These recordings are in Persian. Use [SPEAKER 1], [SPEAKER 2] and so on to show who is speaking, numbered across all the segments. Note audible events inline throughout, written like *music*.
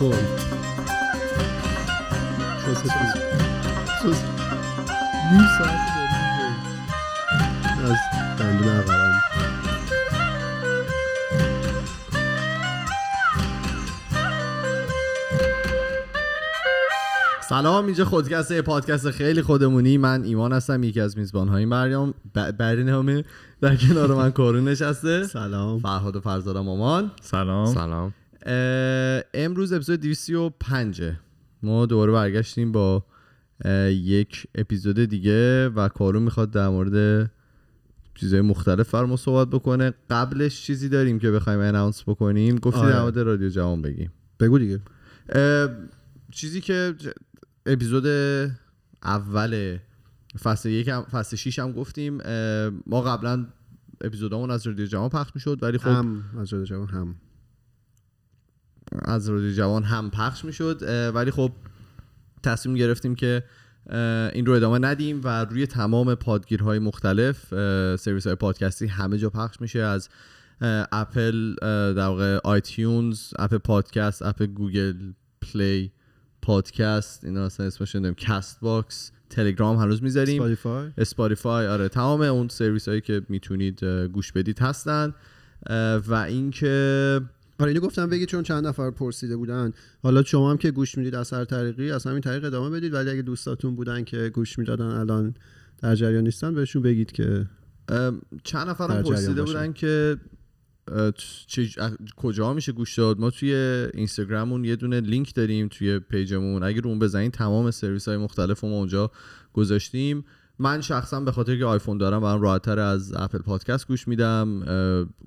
[SPEAKER 1] کن. نیم ساعت داریم از دندون عقبم
[SPEAKER 2] سلام اینجا خودکسته پادکست خیلی خودمونی. من ایمان هستم یکی از میزبان های مریم. ب- برنامه در کنار من کارون نشسته.
[SPEAKER 1] سلام.
[SPEAKER 2] فرهاد و فرزاد مامان.
[SPEAKER 3] سلام.
[SPEAKER 4] سلام.
[SPEAKER 2] امروز اپیزود 205 ما دوباره برگشتیم با یک اپیزود دیگه و کارون می‌خواد در مورد چیزهای مختلف فرما صحبت بکنه. قبلش چیزی داریم که بخوایم اناونس بکنیم. گفتی
[SPEAKER 1] آره.
[SPEAKER 2] در مورد رادیو جوان بگیم.
[SPEAKER 1] بگو دیگه.
[SPEAKER 2] چیزی که اپیزود اول فصل یک هم فصل 6 هم گفتیم ما قبلا اپیزودامون از رادیو جوان پخش می‌شد ولی خب
[SPEAKER 1] هم از رادیو جوان هم.
[SPEAKER 2] از رادیو جوان هم پخش می‌شد ولی خب تصمیم گرفتیم که این رو ادامه ندیم و روی تمام پادگیرهای مختلف سرویس های پادکستی همه جا پخش میشه. از اپل در واقع iTunes app پادکست app Google Play پادکست اینا اصلا اسمش نمی‌دونم Castbox تلگرام هنوز می‌ذاریم.
[SPEAKER 1] Spotify؟
[SPEAKER 2] Spotify آره. تمام اون سرویس هایی که می‌تونید گوش بدید هستن. و اینکه
[SPEAKER 1] آره اینو گفتم بگی چون چند نفر پرسیده بودن. حالا شما هم که گوش می‌دید از هر طریقی از همین طریق ادامه بدید. ولی اگه دوستاتون بودن که گوش می‌دادن الان در جریان نیستن بهشون بگید که
[SPEAKER 2] چند نفرم پرسیده. بودن که کجا میشه گوش داد؟ ما توی اینستاگراممون یه دونه لینک داریم توی پیجمون. اگه رو اون بزنید تمام سرویس های مختلف ما اونجا گذاشتیم. من شخصا به خاطر که آیفون دارم برام راحتتر از اپل پادکست گوش میدم.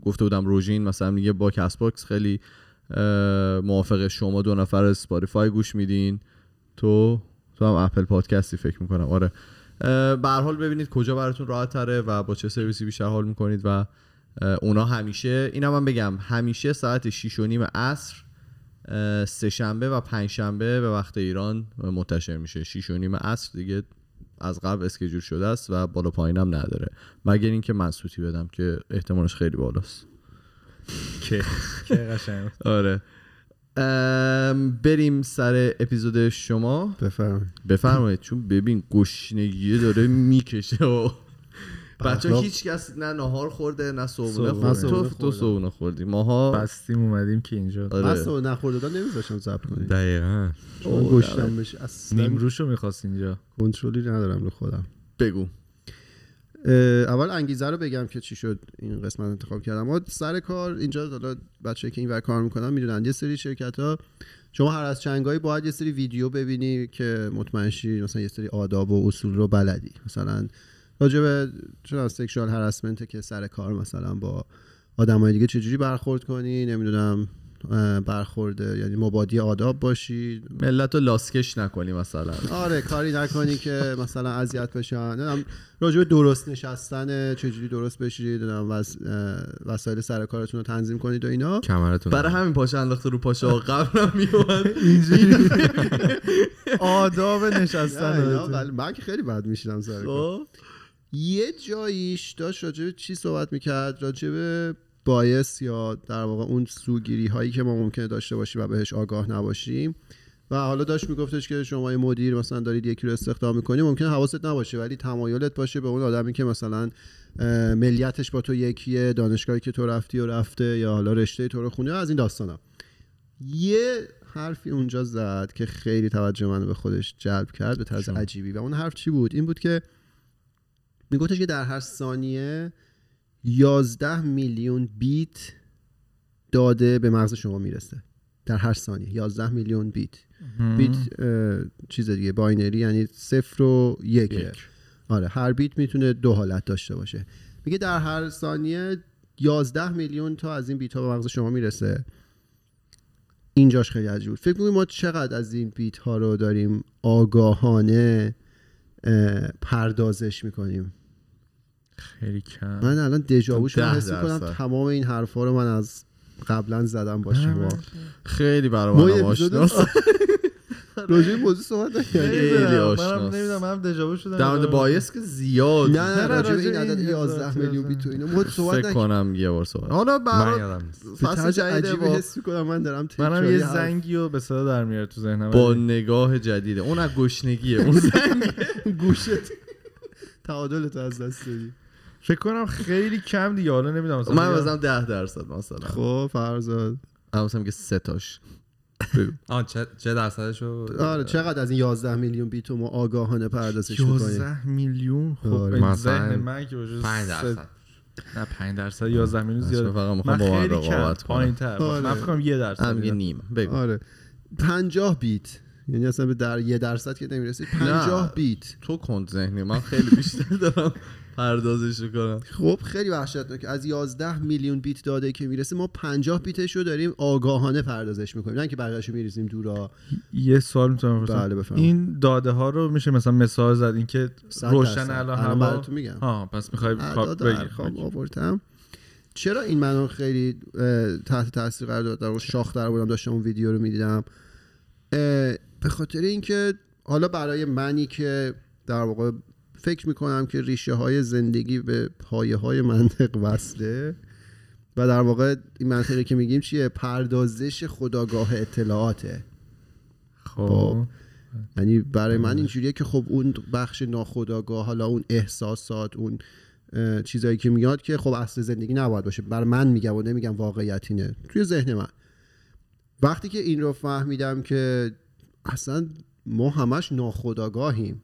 [SPEAKER 2] گفته بودم روژین مثلا میگه با Castbox خیلی موافق شما دو نفر Spotify گوش میدین. تو تو هم Apple Podcast ی فکر می‌کنم. آره. به حال ببینید کجا براتون راحت تره و با چه سرویسی بیشتر حال می‌کنید و اونا همیشه اینم من بگم همیشه ساعت 6 و نیم عصر سه شنبه و پنج شنبه به وقت ایران منتشر میشه. 6 و نیم عصر دیگه از قبل schedule شده است و بالا پایینم نداره. مگر اینکه من سوتی بدم که احتمالش خیلی بالاست.
[SPEAKER 3] که قشنگ.
[SPEAKER 2] آره. ام، بریم سر اپیزود شما.
[SPEAKER 1] بفرمایید.
[SPEAKER 2] بفرمایید چون ببین گشنگی داره می‌کشه و بچه. هیچ کس نه نهار خورده نه صبحونه
[SPEAKER 1] صبحونه.
[SPEAKER 2] خورده.
[SPEAKER 1] من
[SPEAKER 2] تو
[SPEAKER 1] صبحونه
[SPEAKER 2] تو. صبحونه خوردی. ماها
[SPEAKER 3] بستیم اومدیم که اینجا.
[SPEAKER 1] من
[SPEAKER 2] آره.
[SPEAKER 1] سو نخورده دادن نمیذاشم ضبط کنید
[SPEAKER 4] دقیقا.
[SPEAKER 1] گشتم بشه. اصلا
[SPEAKER 3] نیمروشو می‌خواست اینجا.
[SPEAKER 1] کنترلی ندارم رو خودم.
[SPEAKER 2] بگو.
[SPEAKER 1] اول انگیزه رو بگم که چی شد این قسمت انتخاب کردم. ما سر کار اینجا حالا بچه که اینور کار می‌کنن می‌دونن. یه سری شرکت ها شما هر از چنگایی باید یه سری ویدیو ببینی که مطمئن شی مثلا یه سری آداب و اصول رو بلدی. مثلا راجع به چون از سکشوال هراسمنت که سر کار مثلا با آدمای دیگه چجوری برخورد کنی؟ نمی‌دونم برخورد یعنی مبادی آداب باشی.
[SPEAKER 2] ملت رو لاسکش نکنی مثلا.
[SPEAKER 1] آره کاری نکنی که مثلا اذیت بشن. نمی‌دونم راجع به درست نشستن چجوری درست بشید نمی‌دونم وس... وسایل سر کارتون رو تنظیم کنید و اینا.
[SPEAKER 4] کمرتون
[SPEAKER 2] برای همین پاشه انداخته رو پاشه قبلم میومد *laughs*
[SPEAKER 3] آداب
[SPEAKER 1] نه،
[SPEAKER 3] نشستن
[SPEAKER 1] من که خیلی بد میشیدم سر کار.
[SPEAKER 2] خب.
[SPEAKER 1] یه جاییش داشت راجع به چی صحبت می‌کرد؟ راجع به بایس یا در واقع اون سوگیری هایی که ما ممکنه داشته باشیم و بهش آگاه نباشیم. و حالا داشت میگفتش که شما یه مدیر مثلا دارید یکی رو استخدام می‌کنی ممکنه حواست نباشه ولی تمایلت باشه به اون آدمی که مثلا ملیتش با تو یکیه دانشگاهی که تو رفتی و رفته یا حالا رشته تو رو خونه از این داستانا. یه حرفی اونجا زد که خیلی توجه من به خودش جلب کرد به طرز. عجیبی. و اون حرف چی بود؟ این بود که میگفتش که در هر ثانیه 11 میلیون بیت داده به مغز شما می‌رسه؟ در هر ثانیه 11 میلیون بیت. بیت اه، چیز دیگه باینری یعنی صفر و یکه
[SPEAKER 2] یک.
[SPEAKER 1] آره هر بیت می‌تونه دو حالت داشته باشه. میگه در هر ثانیه 11 میلیون تا از این بیت ها به مغز شما می‌رسه. اینجاش خیلی عجیب فکر کنید ما چقدر از این بیت ها رو داریم آگاهانه اه، پردازش می‌کنیم.
[SPEAKER 3] خیلی کم.
[SPEAKER 1] من الان دژاوو شدم
[SPEAKER 2] ده
[SPEAKER 1] حس می‌کنم. تمام این حرفا رو من از قبلا زدم با شما.
[SPEAKER 2] خیلی برای
[SPEAKER 1] ما
[SPEAKER 2] من آشناست *laughs*
[SPEAKER 1] راجع به این موضوع صحبت نکردیم
[SPEAKER 2] خیلی.
[SPEAKER 3] منم نمی‌دونم منم دژاوو شدم
[SPEAKER 2] در مورد بایس که زیاد.
[SPEAKER 1] نه نه
[SPEAKER 3] نه،
[SPEAKER 1] راجع این
[SPEAKER 3] راجع
[SPEAKER 1] عدد
[SPEAKER 3] این
[SPEAKER 1] 11
[SPEAKER 3] هزار
[SPEAKER 1] میلیون بیت و اینا. ما صحبت
[SPEAKER 2] فکر کنم یه بار صحبت. حالا
[SPEAKER 3] من
[SPEAKER 2] برای
[SPEAKER 3] یادم نیست.
[SPEAKER 1] به
[SPEAKER 2] فصل جدید
[SPEAKER 1] حس می‌کنم من دارم
[SPEAKER 3] منم یه زنگی رو به صدا در میاره تو ذهنم.
[SPEAKER 2] با نگاه جدیده. اون از گشنگیه. *laughs* اون زنگ.
[SPEAKER 1] گوشت. تعادل تو از دست دادی.
[SPEAKER 3] فکر کنم خیلی کم دیگه. حالا نمی‌دونم
[SPEAKER 2] من مثلا 10 درصد مثلا.
[SPEAKER 1] خب فرزاد.
[SPEAKER 2] من مثلا که سه تاش. *laughs*
[SPEAKER 4] آن چه چه درصدشو؟
[SPEAKER 1] آره چقدر از این 11 میلیون بیت رو ما آگاهانه پردازش می‌کنیم؟
[SPEAKER 3] 11 میلیون؟ خب
[SPEAKER 1] آره.
[SPEAKER 4] مثلا
[SPEAKER 3] ذهن من که باشه
[SPEAKER 4] 5
[SPEAKER 3] سه-
[SPEAKER 4] درصد.
[SPEAKER 3] نه 5 درصد 11 میلیون زیاد.
[SPEAKER 2] فقط می‌خوام با من رقابت
[SPEAKER 3] پایین
[SPEAKER 2] کنم
[SPEAKER 3] تر
[SPEAKER 1] آره.
[SPEAKER 3] من فکر کنم یه درصد
[SPEAKER 2] هم یه
[SPEAKER 3] دیدم.
[SPEAKER 2] نیم. بگو.
[SPEAKER 1] آره. 50 بیت. یعنی اصلا به در یه درصد که نمی‌رسید 50 بیت.
[SPEAKER 2] تو کند ذهنی. من خیلی بیشتر دارم. پردازش کنم
[SPEAKER 1] خب خیلی وحشتناک. از 11 میلیون بیت داده که می‌رسه ما 50 بیتش رو داریم آگاهانه پردازش می‌کنیم. نه که بقیه‌شو میریزیم دورا
[SPEAKER 3] یه سوال می‌تونم بپرسم.
[SPEAKER 1] بله
[SPEAKER 3] این داده ها رو میشه مثلا مثال زد اینکه روشن. الان هوا
[SPEAKER 1] براتون میگم.
[SPEAKER 3] ها پس می‌خوای
[SPEAKER 1] ارقام آوردم. چرا این منو خیلی تحت تاثیر قرار داد؟ در شاخ در بودم داشتم اون ویدیو رو می‌دیدم. به خاطر اینکه حالا برای منی که در واقع فکر می‌کنم که ریشه های زندگی به پایه های منطق وصله. و در واقع این منطقی که میگیم چیه؟ پردازش خداگاه اطلاعاته.
[SPEAKER 3] خب.
[SPEAKER 1] یعنی برای من اینجوریه که خب اون بخش ناخودآگاه حالا اون احساسات اون چیزایی که میاد که خب اصل زندگی نباید باشه. برای من میگم و نمیگم واقعیت اینه. توی ذهن من. وقتی که این رو فهمیدم که اصلا ما همش ناخودآگاهیم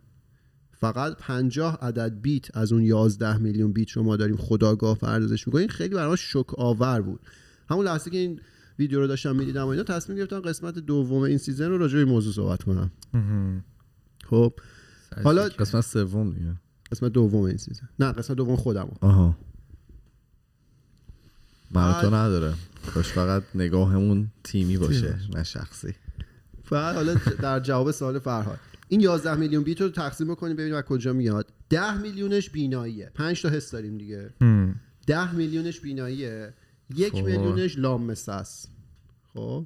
[SPEAKER 1] فقط 50 عدد بیت از اون 11 میلیون بیت رو ما داریم خودآگاه پردازش می‌کنیم. خیلی برای شوک آور بود. همون لحظه که این ویدیو رو داشتم می‌دیدم و اینا تصمیم گرفتم قسمت دوم این season رو راجع به موضوع صحبت کنم. خب حالا
[SPEAKER 2] قسمت سوم دیگه.
[SPEAKER 1] قسمت دوم این season نه قسمت دوم خودم
[SPEAKER 2] آها. برای تو نداره. کاش فقط نگاهمون تیمی باشه. نه شخصی.
[SPEAKER 1] فقط حالا در جواب سوال فرهاد. این 11 میلیون بیت رو تقسیم بکنیم ببینیم از کجا میاد. 10 میلیونش بیناییه. 5 تا حس داریم دیگه.
[SPEAKER 3] هم.
[SPEAKER 1] 10 میلیونش بیناییه. یک
[SPEAKER 3] خب.
[SPEAKER 1] میلیونش لامسه است. خب.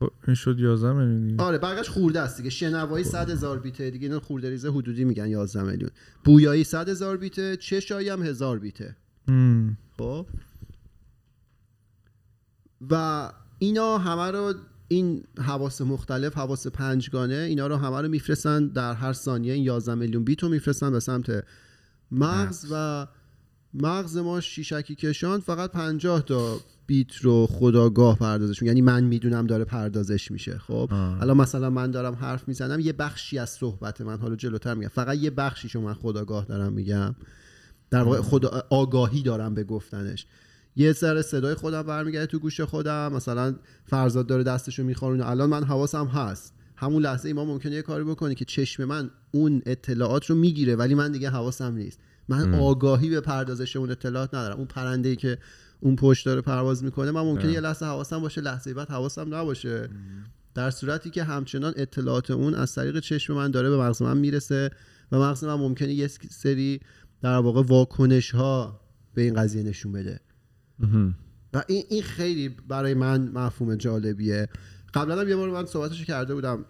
[SPEAKER 3] خب این شد 11 میلیون
[SPEAKER 1] آره بقیش خورده است دیگه. شنوایی 100 هزار بیته. دیگه اینا خورده ریزه حدودی میگن 11 میلیون. بویایی 100 هزار بیته چشایی هم هزار بیته. خب. و اینا همه رو این حواس مختلف حواس پنجگانه اینا رو همه رو میفرستن در هر ثانیه. این 11 میلیون بیت رو میفرستن به سمت مغز و مغز ما شیشکی کشان فقط 50 تا بیت رو خداگاه پردازش. یعنی من می‌دونم داره پردازش میشه. خب. الان مثلا من دارم حرف می‌زنم یه بخشی از صحبت من حالا جلوتر میگم. فقط یه بخشیشو من خداگاه دارم میگم. در واقع خدا آگاهی دارم به گفتنش. یه سر صدای خودم برمیگرده تو گوش خودم مثلا فرزاد داره دستشو میخوارونه الان من حواسم هست. همون لحظه ای ما ممکنه یه کاری بکنه که چشم من اون اطلاعات رو می‌گیره ولی من دیگه حواسم نیست. من آگاهی به پردازش اون اطلاعات ندارم. اون پرنده ای که اون پشت داره پرواز می‌کنه من ممکنه یه لحظه حواسم باشه لحظه بعد حواسم نباشه. در صورتی که همچنان اطلاعات اون از طریق چشم من داره به مغز من می‌رسه و مغز من ممکنه یه سری در واقع واکنش ها به این قضیه نشون بده. و این, این خیلی برای من مفهوم جالبیه. قبلا هم یه بار من صحبتش کرده بودم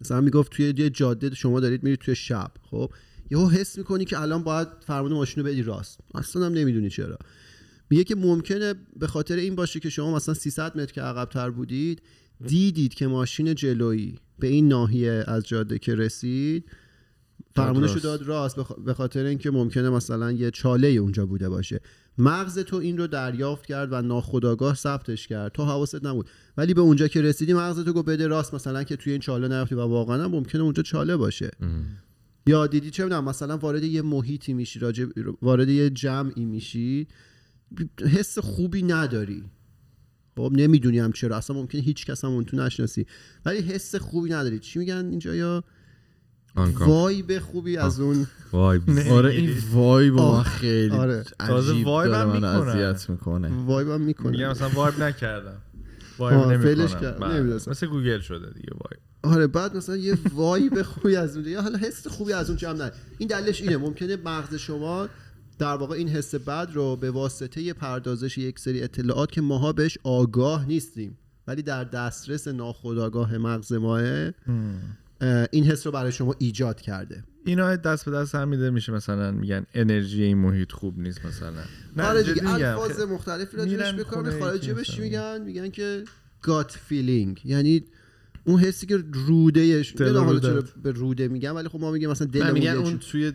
[SPEAKER 1] مثلا می‌گفت توی یه جاده شما دارید میرید توی شب خب؟ یهو حس می‌کنی که الان باید فرمون ماشین رو بدی راست. اصلا هم نمی‌دونی چرا. میگه که ممکنه به خاطر این باشه که شما مثلا 300 متر که عقبتر بودید دیدید که ماشین جلویی به این ناحیه از جاده که رسید فرمونش رو. داد راست بخ- به خاطر اینکه ممکنه مثلا یه چاله اونجا بوده باشه. مغز تو این رو دریافت کرد و ناخودآگاه ثبتش کرد. تو حواست نبود. ولی به اونجا که رسیدی مغز تو گفت بده راست. مثلا که توی این چاله نیافتی و واقعا ممکنه اونجا چاله باشه. یا دیدی چه می‌دونم مثلا وارد یه محیطی میشی راجع وارد یه جمعی میشی حس خوبی نداری. خب نمی‌دونی هم چرا. اصلا ممکنه هیچ کس هم اون تو نشناسی. ولی حس خوبی نداری. چی میگن اینجا یا vibe خوبی از اون.
[SPEAKER 4] vibe.
[SPEAKER 2] آره این vibe
[SPEAKER 1] ا
[SPEAKER 2] خیلی
[SPEAKER 1] آره.
[SPEAKER 3] تازه
[SPEAKER 2] عجیب
[SPEAKER 3] vibe
[SPEAKER 2] داره
[SPEAKER 3] هم
[SPEAKER 2] من. اذیت می‌کنه.
[SPEAKER 1] vibe هم می‌کنه.
[SPEAKER 3] میگم مثلا vibe نکردم. vibe
[SPEAKER 1] فعلش کرد.
[SPEAKER 3] بله. مثل گوگل شده دیگه vibe.
[SPEAKER 1] آره بعد مثلا یه vibe خوبی از اونجا یا حالا حس خوبی از اون جمع نه. این دلیلش اینه. ممکنه مغز شما در واقع این حس بد رو به واسطه پردازش یک سری اطلاعات که ماها بهش آگاه نیستیم ولی در دسترس ناخودآگاه مغز ماه اه، این حس رو برای شما ایجاد کرده.
[SPEAKER 3] اینا دست به دست هم میده میشه مثلا میگن انرژی این محیط خوب نیست مثلا. نه
[SPEAKER 1] آره دیگه. الفاظ مختلفی راجبش
[SPEAKER 3] میرن
[SPEAKER 1] بکنه
[SPEAKER 3] خونه
[SPEAKER 1] خارجی بهش. میگن میگن که gut feeling یعنی اون حسی که روده
[SPEAKER 3] دل
[SPEAKER 1] نمی‌دونم حالا. چرا به روده میگن ولی خب ما میگیم مثلا
[SPEAKER 2] نه
[SPEAKER 1] دلمون
[SPEAKER 2] میگن اون توی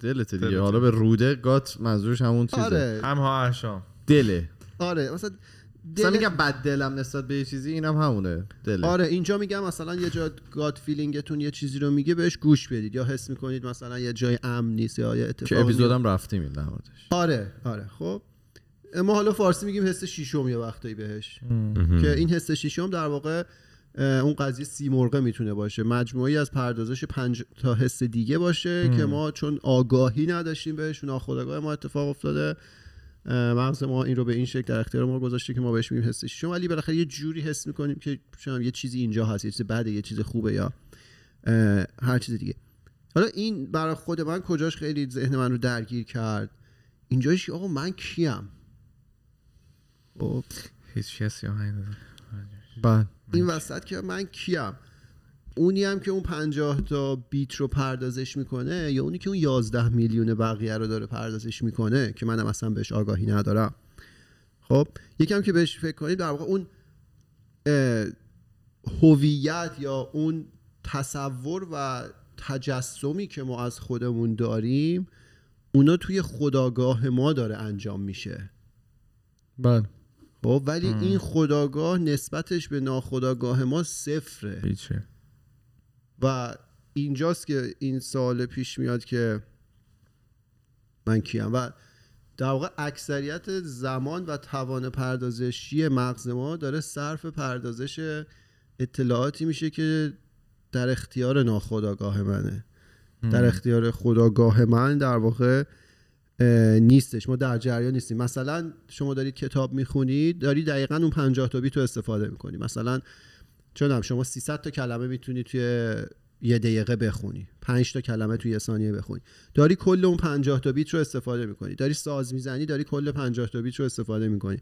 [SPEAKER 2] دلت دیگه. حالا به روده گات منظورش همون چیزه.
[SPEAKER 1] آره.
[SPEAKER 3] هم ها
[SPEAKER 2] دله.
[SPEAKER 1] آره مثلا دل...
[SPEAKER 2] میگم بد دلم نسبت به یه چیزی اینم همونه دله.
[SPEAKER 1] آره اینجا میگم مثلا یه جا گات فیلینگتون یه چیزی رو میگه بهش گوش بدید. یا حس می‌کنید مثلا یه جای امن نیست یا یه
[SPEAKER 2] که
[SPEAKER 1] اتفاقی
[SPEAKER 2] اپیزودم رفتیم این در موردش.
[SPEAKER 1] آره آره خب. ما حالا فارسی میگیم حس شیشم یه وقتایی بهش. که این حس شیشم در واقع اون قضیه سی مرغه می‌تونه باشه. مجموعی از پردازش پنج تا حس دیگه باشه که ما چون آگاهی نداشتیم بهش ناخودآگاه ما اتفاق افتاده. مغز ما این رو به این شکل در اختیار ما گذاشته که ما بهش میگیم حس شیشم ولی بالاخره یه جوری حس می‌کنیم که شاید یه چیزی اینجا هست یه چیز بده یه چیز خوبه یا هر چیز دیگه. حالا این برای خود من کجاش خیلی ذهن من رو درگیر کرد؟ اینجاش که آقا من کیم؟ خب.
[SPEAKER 3] هیچ نداره.
[SPEAKER 2] بعد
[SPEAKER 1] این وسط که من کیم. اونی هم که اون 50 تا بیت رو پردازش می‌کنه یا اونی که اون 11 میلیون بقیه رو داره پردازش می‌کنه که منم اصلا بهش آگاهی ندارم. خب یکم که بهش فکر کنید در واقع اون هویت یا اون تصور و تجسمی که ما از خودمون داریم اونا توی خداگاه ما داره انجام میشه.
[SPEAKER 2] بعد
[SPEAKER 1] خب ولی این خداگاه نسبتش به ناخداگاه ما صفره.
[SPEAKER 3] هیچه.
[SPEAKER 1] و اینجاست که این سوال پیش میاد که من کیم. و در واقع اکثریت زمان و توان پردازشی مغز ما داره صرف پردازش اطلاعاتی میشه که در اختیار ناخداگاه منه. در اختیار خداگاه من در واقع نیستش. ما در جریان نیستیم. مثلا شما دارید کتاب می‌خونید داری دقیقا اون 50 تا بیت رو استفاده می‌کنی مثلا چونم شما 300 تا کلمه می‌تونی توی یه دقیقه بخونی. 5 تا کلمه توی یه ثانیه بخونی. داری کل اون 50 تا بیت رو استفاده می‌کنی. داری ساز می‌زنی داری کل 50 تا بیت رو استفاده می‌کنی.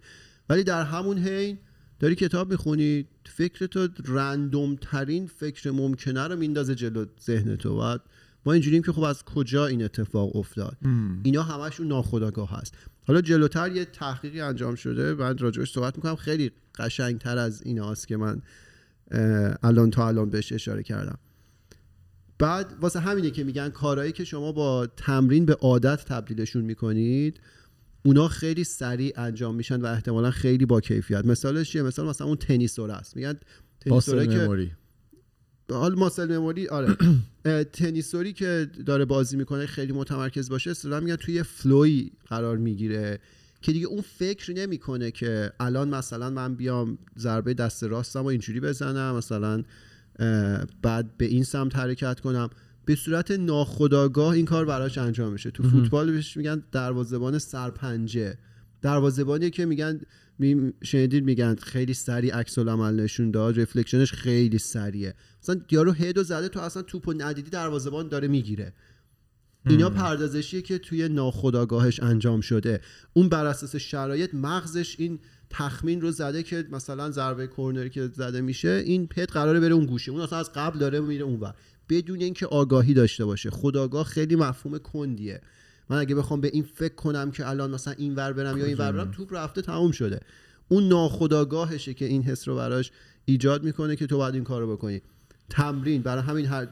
[SPEAKER 1] ولی در همون حین داری کتاب می‌خونی فکر تو رندوم ترین فکر ممکنه رو میندازه جلو ذهن تو. و ما اینجوریم که خب از کجا این اتفاق افتاد. اینا همشون ناخودآگاه هست. حالا جلوتر یه تحقیقی انجام شده. من راجبش صحبت می‌کنم. خیلی قشنگتر از این هاست که من الان تا الان بهش اشاره کردم. بعد واسه همینه که میگن کارهایی که شما با تمرین به عادت تبدیلشون می‌کنید اونا خیلی سریع انجام میشن و احتمالا خیلی با کیفیت. مثالش چیه؟ مثال مثلا اون تنیسور است. میگن تنیسوره
[SPEAKER 2] پاسل
[SPEAKER 1] که حال ماسل مموری آره. *clears throat* تنیسوری که داره بازی می‌کنه خیلی متمرکز باشه اصطلاحا میگن توی فلوی قرار می‌گیره. که دیگه اون فکر نمی‌کنه که الان مثلا من بیام ضربه دست راستم و اینجوری بزنم مثلا بعد به این سمت حرکت کنم. به صورت ناخودآگاه این کار براش انجام میشه. تو فوتبال بهش میگن دروازه‌بان سرپنجه. دروازه‌بانی که میگن می- شنیدید میگن خیلی سریع عکس العمل نشون داد رفلکشنش خیلی سریعه. مثلا یارو هدو زده تو اصلا توپو ندیدی دروازه‌بان داره می‌گیره. اینا پردازشیه که توی ناخودآگاهش انجام شده. اون بر اساس شرایط مغزش این تخمین رو زده که مثلا ضربه کرنری که زده میشه این پد قراره بره اون گوشه. اون اصلا از قبل داره میره اونور بدون اینکه آگاهی داشته باشه. خداگاه خیلی مفهوم کندیه. من اگه بخوام به این فکر کنم که الان مثلا این ور برم یا این ور برم توپ رفته تموم شده. اون ناخداگاهشه که این حس رو براش ایجاد می‌کنه که تو باید این کارو بکنی. تمرین. برای همین هر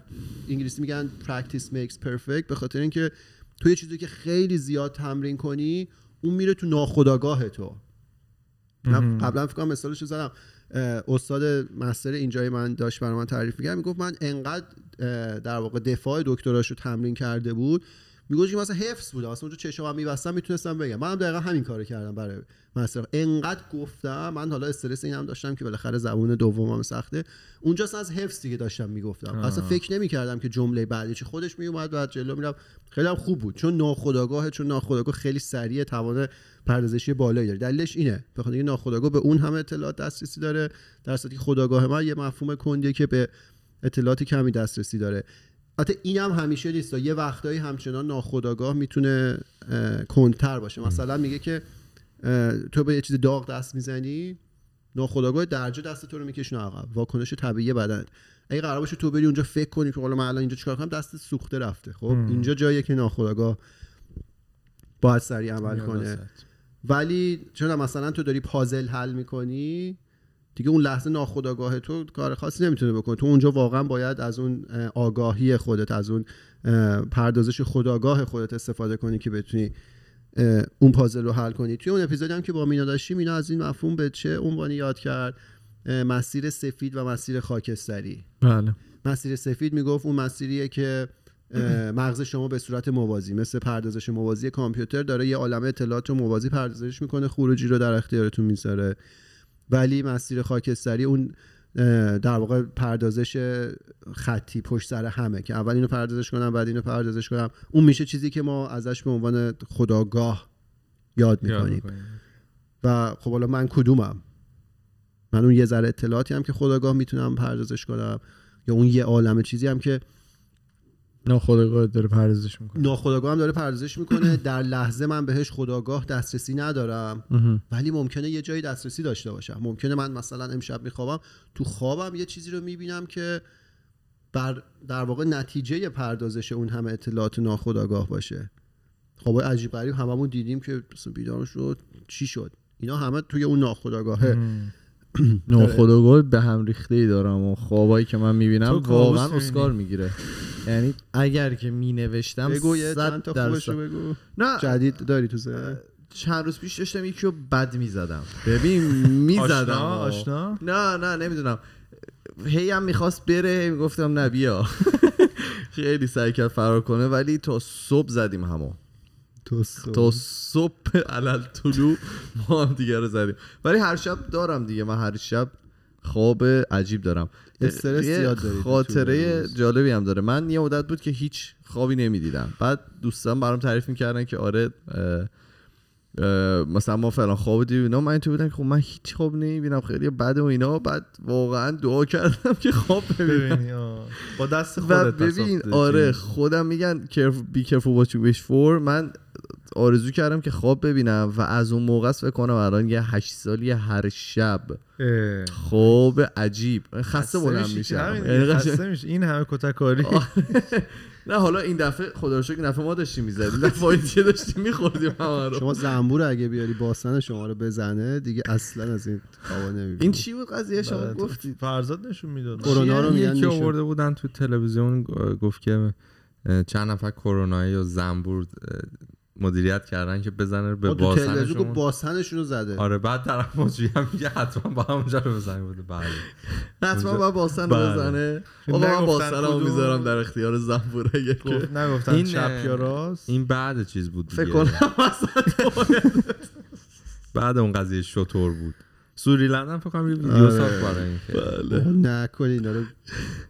[SPEAKER 1] انگلیسی میگن practice makes perfect. به خاطر اینکه تو یه چیزی که خیلی زیاد تمرین کنی اون میره تو ناخداگاه تو. من قبلا فکر کنم مثالش زدم. استاد مستر اینجای من داشت برای من تعریف می‌کرد. می‌گفت من انقدر در واقع دفاع دکتراشو تمرین کرده بود میگوش که مثلا حفظ بوده اصلا اونجا چشمم میبستم می‌تونستم بگم. منم دقیقا همین کارو کردم برای مستر انقدر گفتم من حالا استرس اینم داشتم که بالاخره زبون دومم سخته. اونجا از حفظ دیگه داشتم می‌گفتم. اصلا فکر نمی‌کردم که جمله بعدی چی. خودش میومد بعد جلو میرم خیلی هم خوب بود. چون ناخودآگاه چون ناخودآگاه خیلی سریع توان پردازشی بالایی داره. دلیلش اینه. به خاطر اینکه ناخودآگاه به اون همه اطلاعات دسترسی داره در صورتی که خودآگاه من یه مفهوم کندیه که به اطلاعات کمی دسترسی داره. البته اینم همیشه نیست. یه وقتایی همچنان ناخودآگاه می‌تونه اه، کندتر باشه. مثلا میگه که تو به یه چیز داغ دست می‌زنی ناخودآگاه درجا دست تو رو میکشونه عقب. واکنش طبیعی بدن. اگه قرار باشه تو بری اونجا فکر کنی که حالا من الان اینجا چیکار کنم دست سوخته رفته. خب اینجا جاییه که ناخودآگاه باید سریع عمل کنه. ولی چون مثلا تو داری پازل حل می‌کنی؟ دیگه اون لحظه ناخودآگاه تو کار خاصی نمی‌تونه بکنه. تو اونجا واقعا باید از اون اه، آگاهی خودت از اون پردازش خودآگاه خودت استفاده کنی که بتونی اون پازل رو حل کنی. توی اون اپیزودی هم که با مینا داشتیم مینا از این مفهوم به چه عنوانی یاد کرد؟ مسیر سفید و مسیر خاکستری.
[SPEAKER 2] بله.
[SPEAKER 1] مسیر سفید می‌گفت اون مسیریه که مغز شما به صورت موازی مثل پردازش موازی کامپیوتر داره یه عالمه اطلاعات رو موازی پردازش می‌کنه خروجی رو در اختیارتون می‌ذاره. ولی مسیر خاکستری اون در واقع پردازش خطی پشت سر همه که اول اینو پردازش کنم بعد اینو پردازش کنم. اون میشه چیزی که ما ازش به عنوان خداگاه یاد می‌کنیم. و خب حالا من کدومم؟ من اون یه ذره اطلاعاتی هم که خداگاه می‌تونم پردازش کنم یا اون یه عالم چیزی هم که
[SPEAKER 2] ناخودآگاه داره پردازش می‌کنه.
[SPEAKER 1] ناخداگاه هم داره پردازش می‌کنه. *clears throat* در لحظه من بهش خداگاه دسترسی ندارم. ولی ممکنه یه جایی دسترسی داشته باشم. ممکنه من مثلا امشب میخوابم تو خوابم یه چیزی رو می‌بینم که بر در واقع نتیجه پردازش اون همه اطلاعات ناخداگاه باشه. خواب عجیب غریب هممون دیدیم که بیدار شد. چی شد؟ اینا همه توی اون ناخداگاهه *clears throat*
[SPEAKER 2] ناخودآگاه به هم ریخته ای دارم و خوابایی که من می‌بینم واقعا؟ اسکار می‌گیره. یعنی اگر که مینوشتم
[SPEAKER 1] بگو یه
[SPEAKER 2] صد
[SPEAKER 1] چند تا بگو.
[SPEAKER 2] نه
[SPEAKER 1] جدید داری تو ذهن؟
[SPEAKER 2] چند روز پیش داشتم یکی رو بد می‌زدم. ببین می‌زدم. *laughs*
[SPEAKER 3] آشنا؟ آشنا
[SPEAKER 2] نه نه نمی‌دونم. هی هم می‌خواست بره هی می‌گفتم نه بیا. *laughs* خیلی سعی کرد فرار کنه ولی تا صبح زدیم همو. تا صبح علل طلوع ما هم دیگه رو زدیم. ولی هر شب دارم دیگه. من هر شب خواب عجیب دارم.
[SPEAKER 1] استرس زیاد تو
[SPEAKER 2] خاطره. جالبی هم داره. من یه مدت بود که هیچ خوابی نمی‌دیدم. بعد دوستان برام تعریف می‌کردن که آره مثلا ما فلان خواب دیدیم. اینا من تو بودم که خب من هیچ خواب نمی‌بینم. خیلی بد و اینا. بعد واقعا دعا کردم که خواب ببینم.
[SPEAKER 3] با دست خودت
[SPEAKER 2] ببین آره. خودم میگن careful what you wish for. من آرزو کردم که خواب ببینم و از اون موقع است فکر کنم الان یه هشت سالی هر شب. خواب عجیب. خسته بلند
[SPEAKER 3] که
[SPEAKER 2] یعنی
[SPEAKER 3] میشی. این همه کتککاری.
[SPEAKER 2] نه حالا این دفعه خدا رو شکر دفعه ما داشتیم می‌زدیم. دفعه دیگه داشتیم میخوردیم همه رو.
[SPEAKER 1] شما زنبور اگه بیاری باسن شما رو بزنه دیگه اصلا از این خوابا نمی‌بینی.
[SPEAKER 2] این چی بود قضیه شما
[SPEAKER 3] بعد
[SPEAKER 2] گفتید
[SPEAKER 3] فرزاد نشون می‌داد.
[SPEAKER 1] کرونا رو میگن
[SPEAKER 4] یکی
[SPEAKER 1] میشه.
[SPEAKER 4] آورده بودن تو تلویزیون گفت که چند نفر کرونایی و زنبور مدیریت کردن که بزنه به
[SPEAKER 1] گفت
[SPEAKER 4] باسنشون
[SPEAKER 1] باسنشون رو زده.
[SPEAKER 4] آره بعد طرف مجری هم میگه حتما با همونجا رو بزنی بوده بله.
[SPEAKER 2] حتما باید باسن رو
[SPEAKER 3] بله.
[SPEAKER 2] بزنه.
[SPEAKER 3] چون
[SPEAKER 2] آقا من باسن رو. می‌ذارم در اختیار زنبور اگه که
[SPEAKER 3] گفت نگفتن
[SPEAKER 4] این،
[SPEAKER 3] چپ یا راست؟
[SPEAKER 4] این بعد چیز بود
[SPEAKER 2] فکر. کنم *laughs*
[SPEAKER 4] بعد اون قضیه شطور بود. سوریلند هم فکر کنم یه ویدیو
[SPEAKER 1] آره.
[SPEAKER 4] ساخت برای این که
[SPEAKER 1] بابا نکنید اینا رو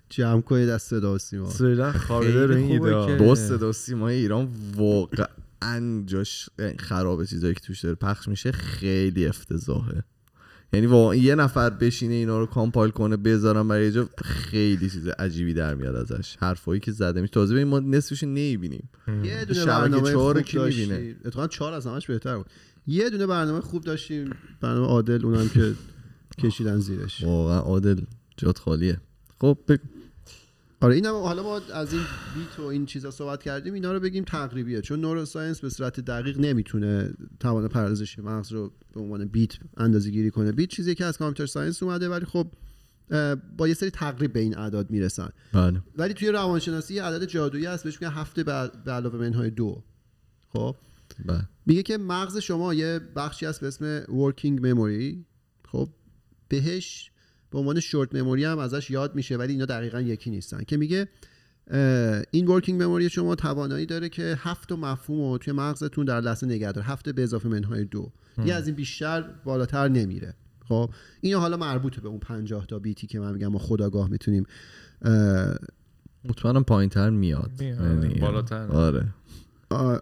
[SPEAKER 1] جمع کنید از صدا و سیما.
[SPEAKER 3] سریلان خوابیده رو
[SPEAKER 4] خیلی
[SPEAKER 3] این ایده
[SPEAKER 2] با صدا سیمای ایران واقعا جاش خرابه چیزایی که توش داره پخش میشه خیلی افتضاحه. یعنی واقعا یه نفر بشینه اینا رو کامپایل کنه بذارم برای یه جا خیلی چیز عجیبی در میاد ازش. حرفایی که زده میشه. تازه ببین ما نصفش نمی‌بینیم.
[SPEAKER 1] یه دونه برنامه
[SPEAKER 2] چهار
[SPEAKER 1] خوب
[SPEAKER 2] کی می‌بینه؟
[SPEAKER 1] اتفاقا چهار از همش بهتر بود. یه دونه برنامه خوب داشتیم. برنامه عادل اونم که کشیدن زیرش.
[SPEAKER 2] واقعا عادل جات خالیه. خب بگو.
[SPEAKER 1] آره اینم حالا ما از این بیت و این چیزا صحبت کردیم اینا رو بگیم تقریبیه. چون neuroscience به صورت دقیق نمی‌تونه توان پردازش مغز رو به عنوان بیت اندازه گیری کنه. بیت چیزی که از computer science اومده ولی خب با یه سری تقریب به این اعداد می‌رسن.
[SPEAKER 2] بله.
[SPEAKER 1] ولی توی روانشناسی یه عدد جادویی هست بهش میگن هفت به علاوه منهای دو. خب؟
[SPEAKER 2] بله.
[SPEAKER 1] میگه که مغز شما یه بخشی هست به اسم working memory. خب؟ بهش به عنوان شورت مموری هم ازش یاد میشه ولی اینا دقیقا یکی نیستن. که میگه این ورکینگ مموری شما توانایی داره که هفت تا مفهوم رو توی مغزتون در لحظه نگه داره هفت به اضافه منهای دو. یه از این بیشتر بالاتر نمیره. خب این حالا مربوطه به اون 50 تا بیتی که من میگم ما خداگاه می‌تونیم
[SPEAKER 2] مطمئنم پایین تر میاد. یعنی-
[SPEAKER 3] بالاتر.
[SPEAKER 2] آره.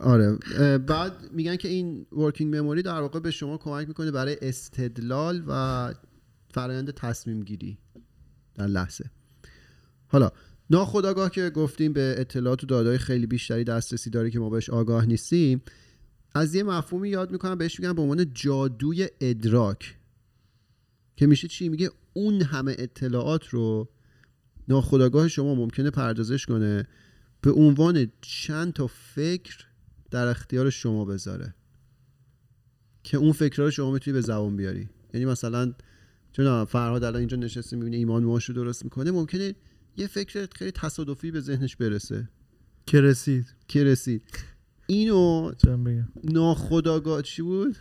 [SPEAKER 1] آره. بعد میگن که این ورکینگ مموری در واقع به شما کمک می‌کنه برای استدلال و فرایند تصمیم گیری. در لحظه. حالا ناخداگاه که گفتیم به اطلاعات و دادای خیلی بیشتری دسترسی داره که ما بهش آگاه نیستیم از یه مفهومی یاد می‌کنم بهش میگن به عنوان جادوی ادراک. که میشه چی؟ میگه اون همه اطلاعات رو ناخودآگاه شما ممکنه پردازش کنه به عنوان چند تا فکر در اختیار شما بذاره. که اون فکرها رو شما می‌تونی به زبان بیاری. یعنی مثلا چون فرهاد الان اینجا نشسته می‌بینه ایمان ماش رو درست می‌کنه ممکنه یه فکر خیلی تصادفی به ذهنش برسه.
[SPEAKER 3] که رسید؟
[SPEAKER 1] که رسید؟ اینو ناخداگاه چی بود؟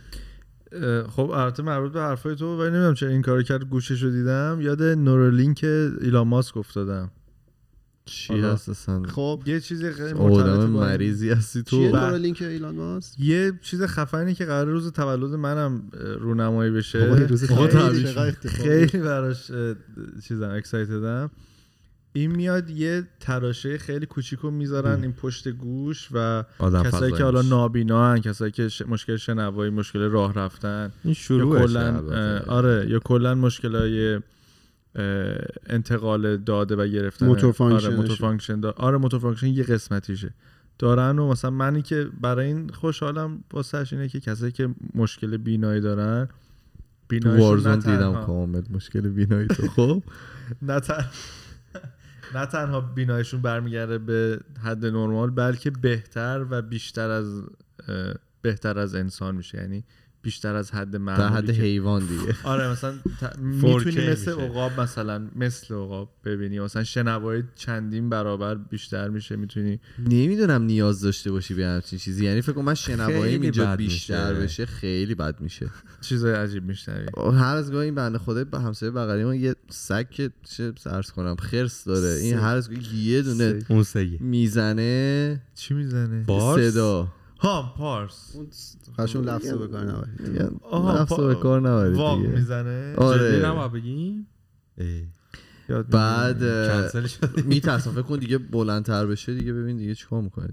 [SPEAKER 3] خب البته مربوط به حرفای تو ولی نمی‌دونم چرا این کارو کرد گوشش رو دیدم. یاد نورولینک ایلان ماسک افتادم.
[SPEAKER 2] چی. هست اصلا؟
[SPEAKER 1] خب
[SPEAKER 3] یه چیزی خیلی مرتبط
[SPEAKER 2] مریضی هستی
[SPEAKER 1] چیه
[SPEAKER 2] تو
[SPEAKER 3] بله.
[SPEAKER 1] ایلان ماسک؟
[SPEAKER 3] یه چیز خفنی که قرار روز تولد منم رونمایی بشه.
[SPEAKER 1] روز خیلی
[SPEAKER 3] خیلی براش چیزم اکسایتدم. این میاد یه تراشه خیلی کوچیکو می‌ذارن این پشت گوش و
[SPEAKER 4] آدم
[SPEAKER 3] کسایی که حالا نابینا هن کسایی که ش... مشکل شنوایی مشکل راه رفتن
[SPEAKER 4] این
[SPEAKER 3] یا کلا
[SPEAKER 4] البته.
[SPEAKER 3] آره یا کلا مشکلای انتقال داده و گرفتن.
[SPEAKER 1] موتور
[SPEAKER 3] آره
[SPEAKER 1] فانکشنشه.
[SPEAKER 3] موتور فانکشن دا... آره موتور فانکشن یه قسمتیشه. دارن و مثلا منی که برای این خوشحالم واسهش اینه که کسایی که مشکل بینایی دارن
[SPEAKER 2] تو
[SPEAKER 3] بیناییشون
[SPEAKER 2] وارزون دیدم
[SPEAKER 3] تنها-
[SPEAKER 2] کامل مشکل بینایی تو خب؟ *laughs*
[SPEAKER 3] نه, تن... *laughs* نه تنها بینایشون برمیگرده به حد نرمال بلکه بهتر و بیشتر از بهتر از انسان میشه. یعنی بیشتر از حد
[SPEAKER 2] در
[SPEAKER 3] معمولی
[SPEAKER 2] حد
[SPEAKER 3] که-
[SPEAKER 2] حیوان دیگه. *laughs*
[SPEAKER 3] آره مثلا ت...
[SPEAKER 4] 4K
[SPEAKER 3] می‌تونی مثل. عقاب مثلا مثل عقاب ببینی. مثلا شنوایی چندین برابر بیشتر میشه می‌تونی
[SPEAKER 2] نمی‌دونم نیاز داشته باشی به همچین چیزی. یعنی فکر کنم من شنواییم
[SPEAKER 4] خیلی
[SPEAKER 2] اینجا بیشتر
[SPEAKER 4] میشه.
[SPEAKER 2] بشه خیلی بد میشه.
[SPEAKER 3] چیزای عجیب میشنوی.
[SPEAKER 2] هر از گاهی این بنده خدا به همسایه بغلی ما یه سگ که چه سرس کنم خرس داره. این. هر از گاهی یه دونه می‌زنه.
[SPEAKER 3] چی می‌زنه؟
[SPEAKER 2] صدا.
[SPEAKER 3] ها پارس.
[SPEAKER 1] اون خشون لفظ رو بکار نبرید.
[SPEAKER 2] دیگه
[SPEAKER 3] آها،
[SPEAKER 2] نفس رو به کار نبرید
[SPEAKER 3] واق می‌زنه.
[SPEAKER 2] آره.
[SPEAKER 4] جدی نباید بگیم؟
[SPEAKER 2] بعد
[SPEAKER 4] کنسل شد
[SPEAKER 2] میترسم فکر کن دیگه بلندتر بشه دیگه ببین دیگه چیکار می‌کنه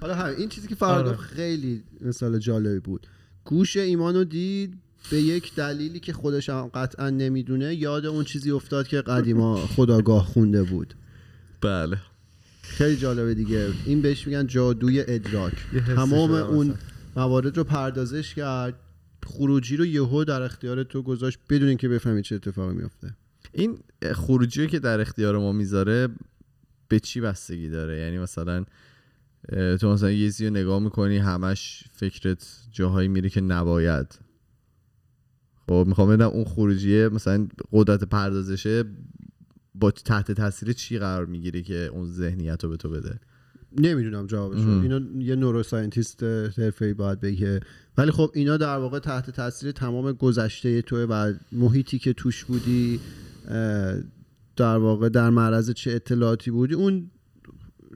[SPEAKER 1] حالا همین این چیزی که فراد
[SPEAKER 3] آره.
[SPEAKER 1] خیلی مثال جالبی بود. گوش ایمانو دید به یک دلیلی که خودش هم قطعا نمی‌دونه. یاد اون چیزی افتاد که قدیما خداگاه خونده بود.
[SPEAKER 2] بله.
[SPEAKER 1] خیلی جالبه دیگه. این بهش میگن جادوی ادراک. تمام اون. موارد رو پردازش کرد. خروجی رو یهو در اختیار تو گذاشت. بدون اینکه بفهمی چه اتفاقی میفته
[SPEAKER 2] این خروجی رو که در اختیار ما می‌ذاره به چی بستگی داره؟ یعنی مثلا تو مثلا یه چیزی رو نگاه می‌کنی همش فکرت جاهایی میره که نباید. خب می‌خوام بدم اون خروجیه مثلا قدرت پردازشه با تحت تاثیر چی قرار می‌گیره که اون ذهنیت رو به تو بده؟
[SPEAKER 1] نمی‌دونم جوابش. اینو یه نوروساینتیست حرفه‌ای باید بگه. ولی خب اینا در واقع تحت تاثیر تمام گذشته توه و محیطی که توش بودی در واقع در معرض چه اطلاعاتی بودی اون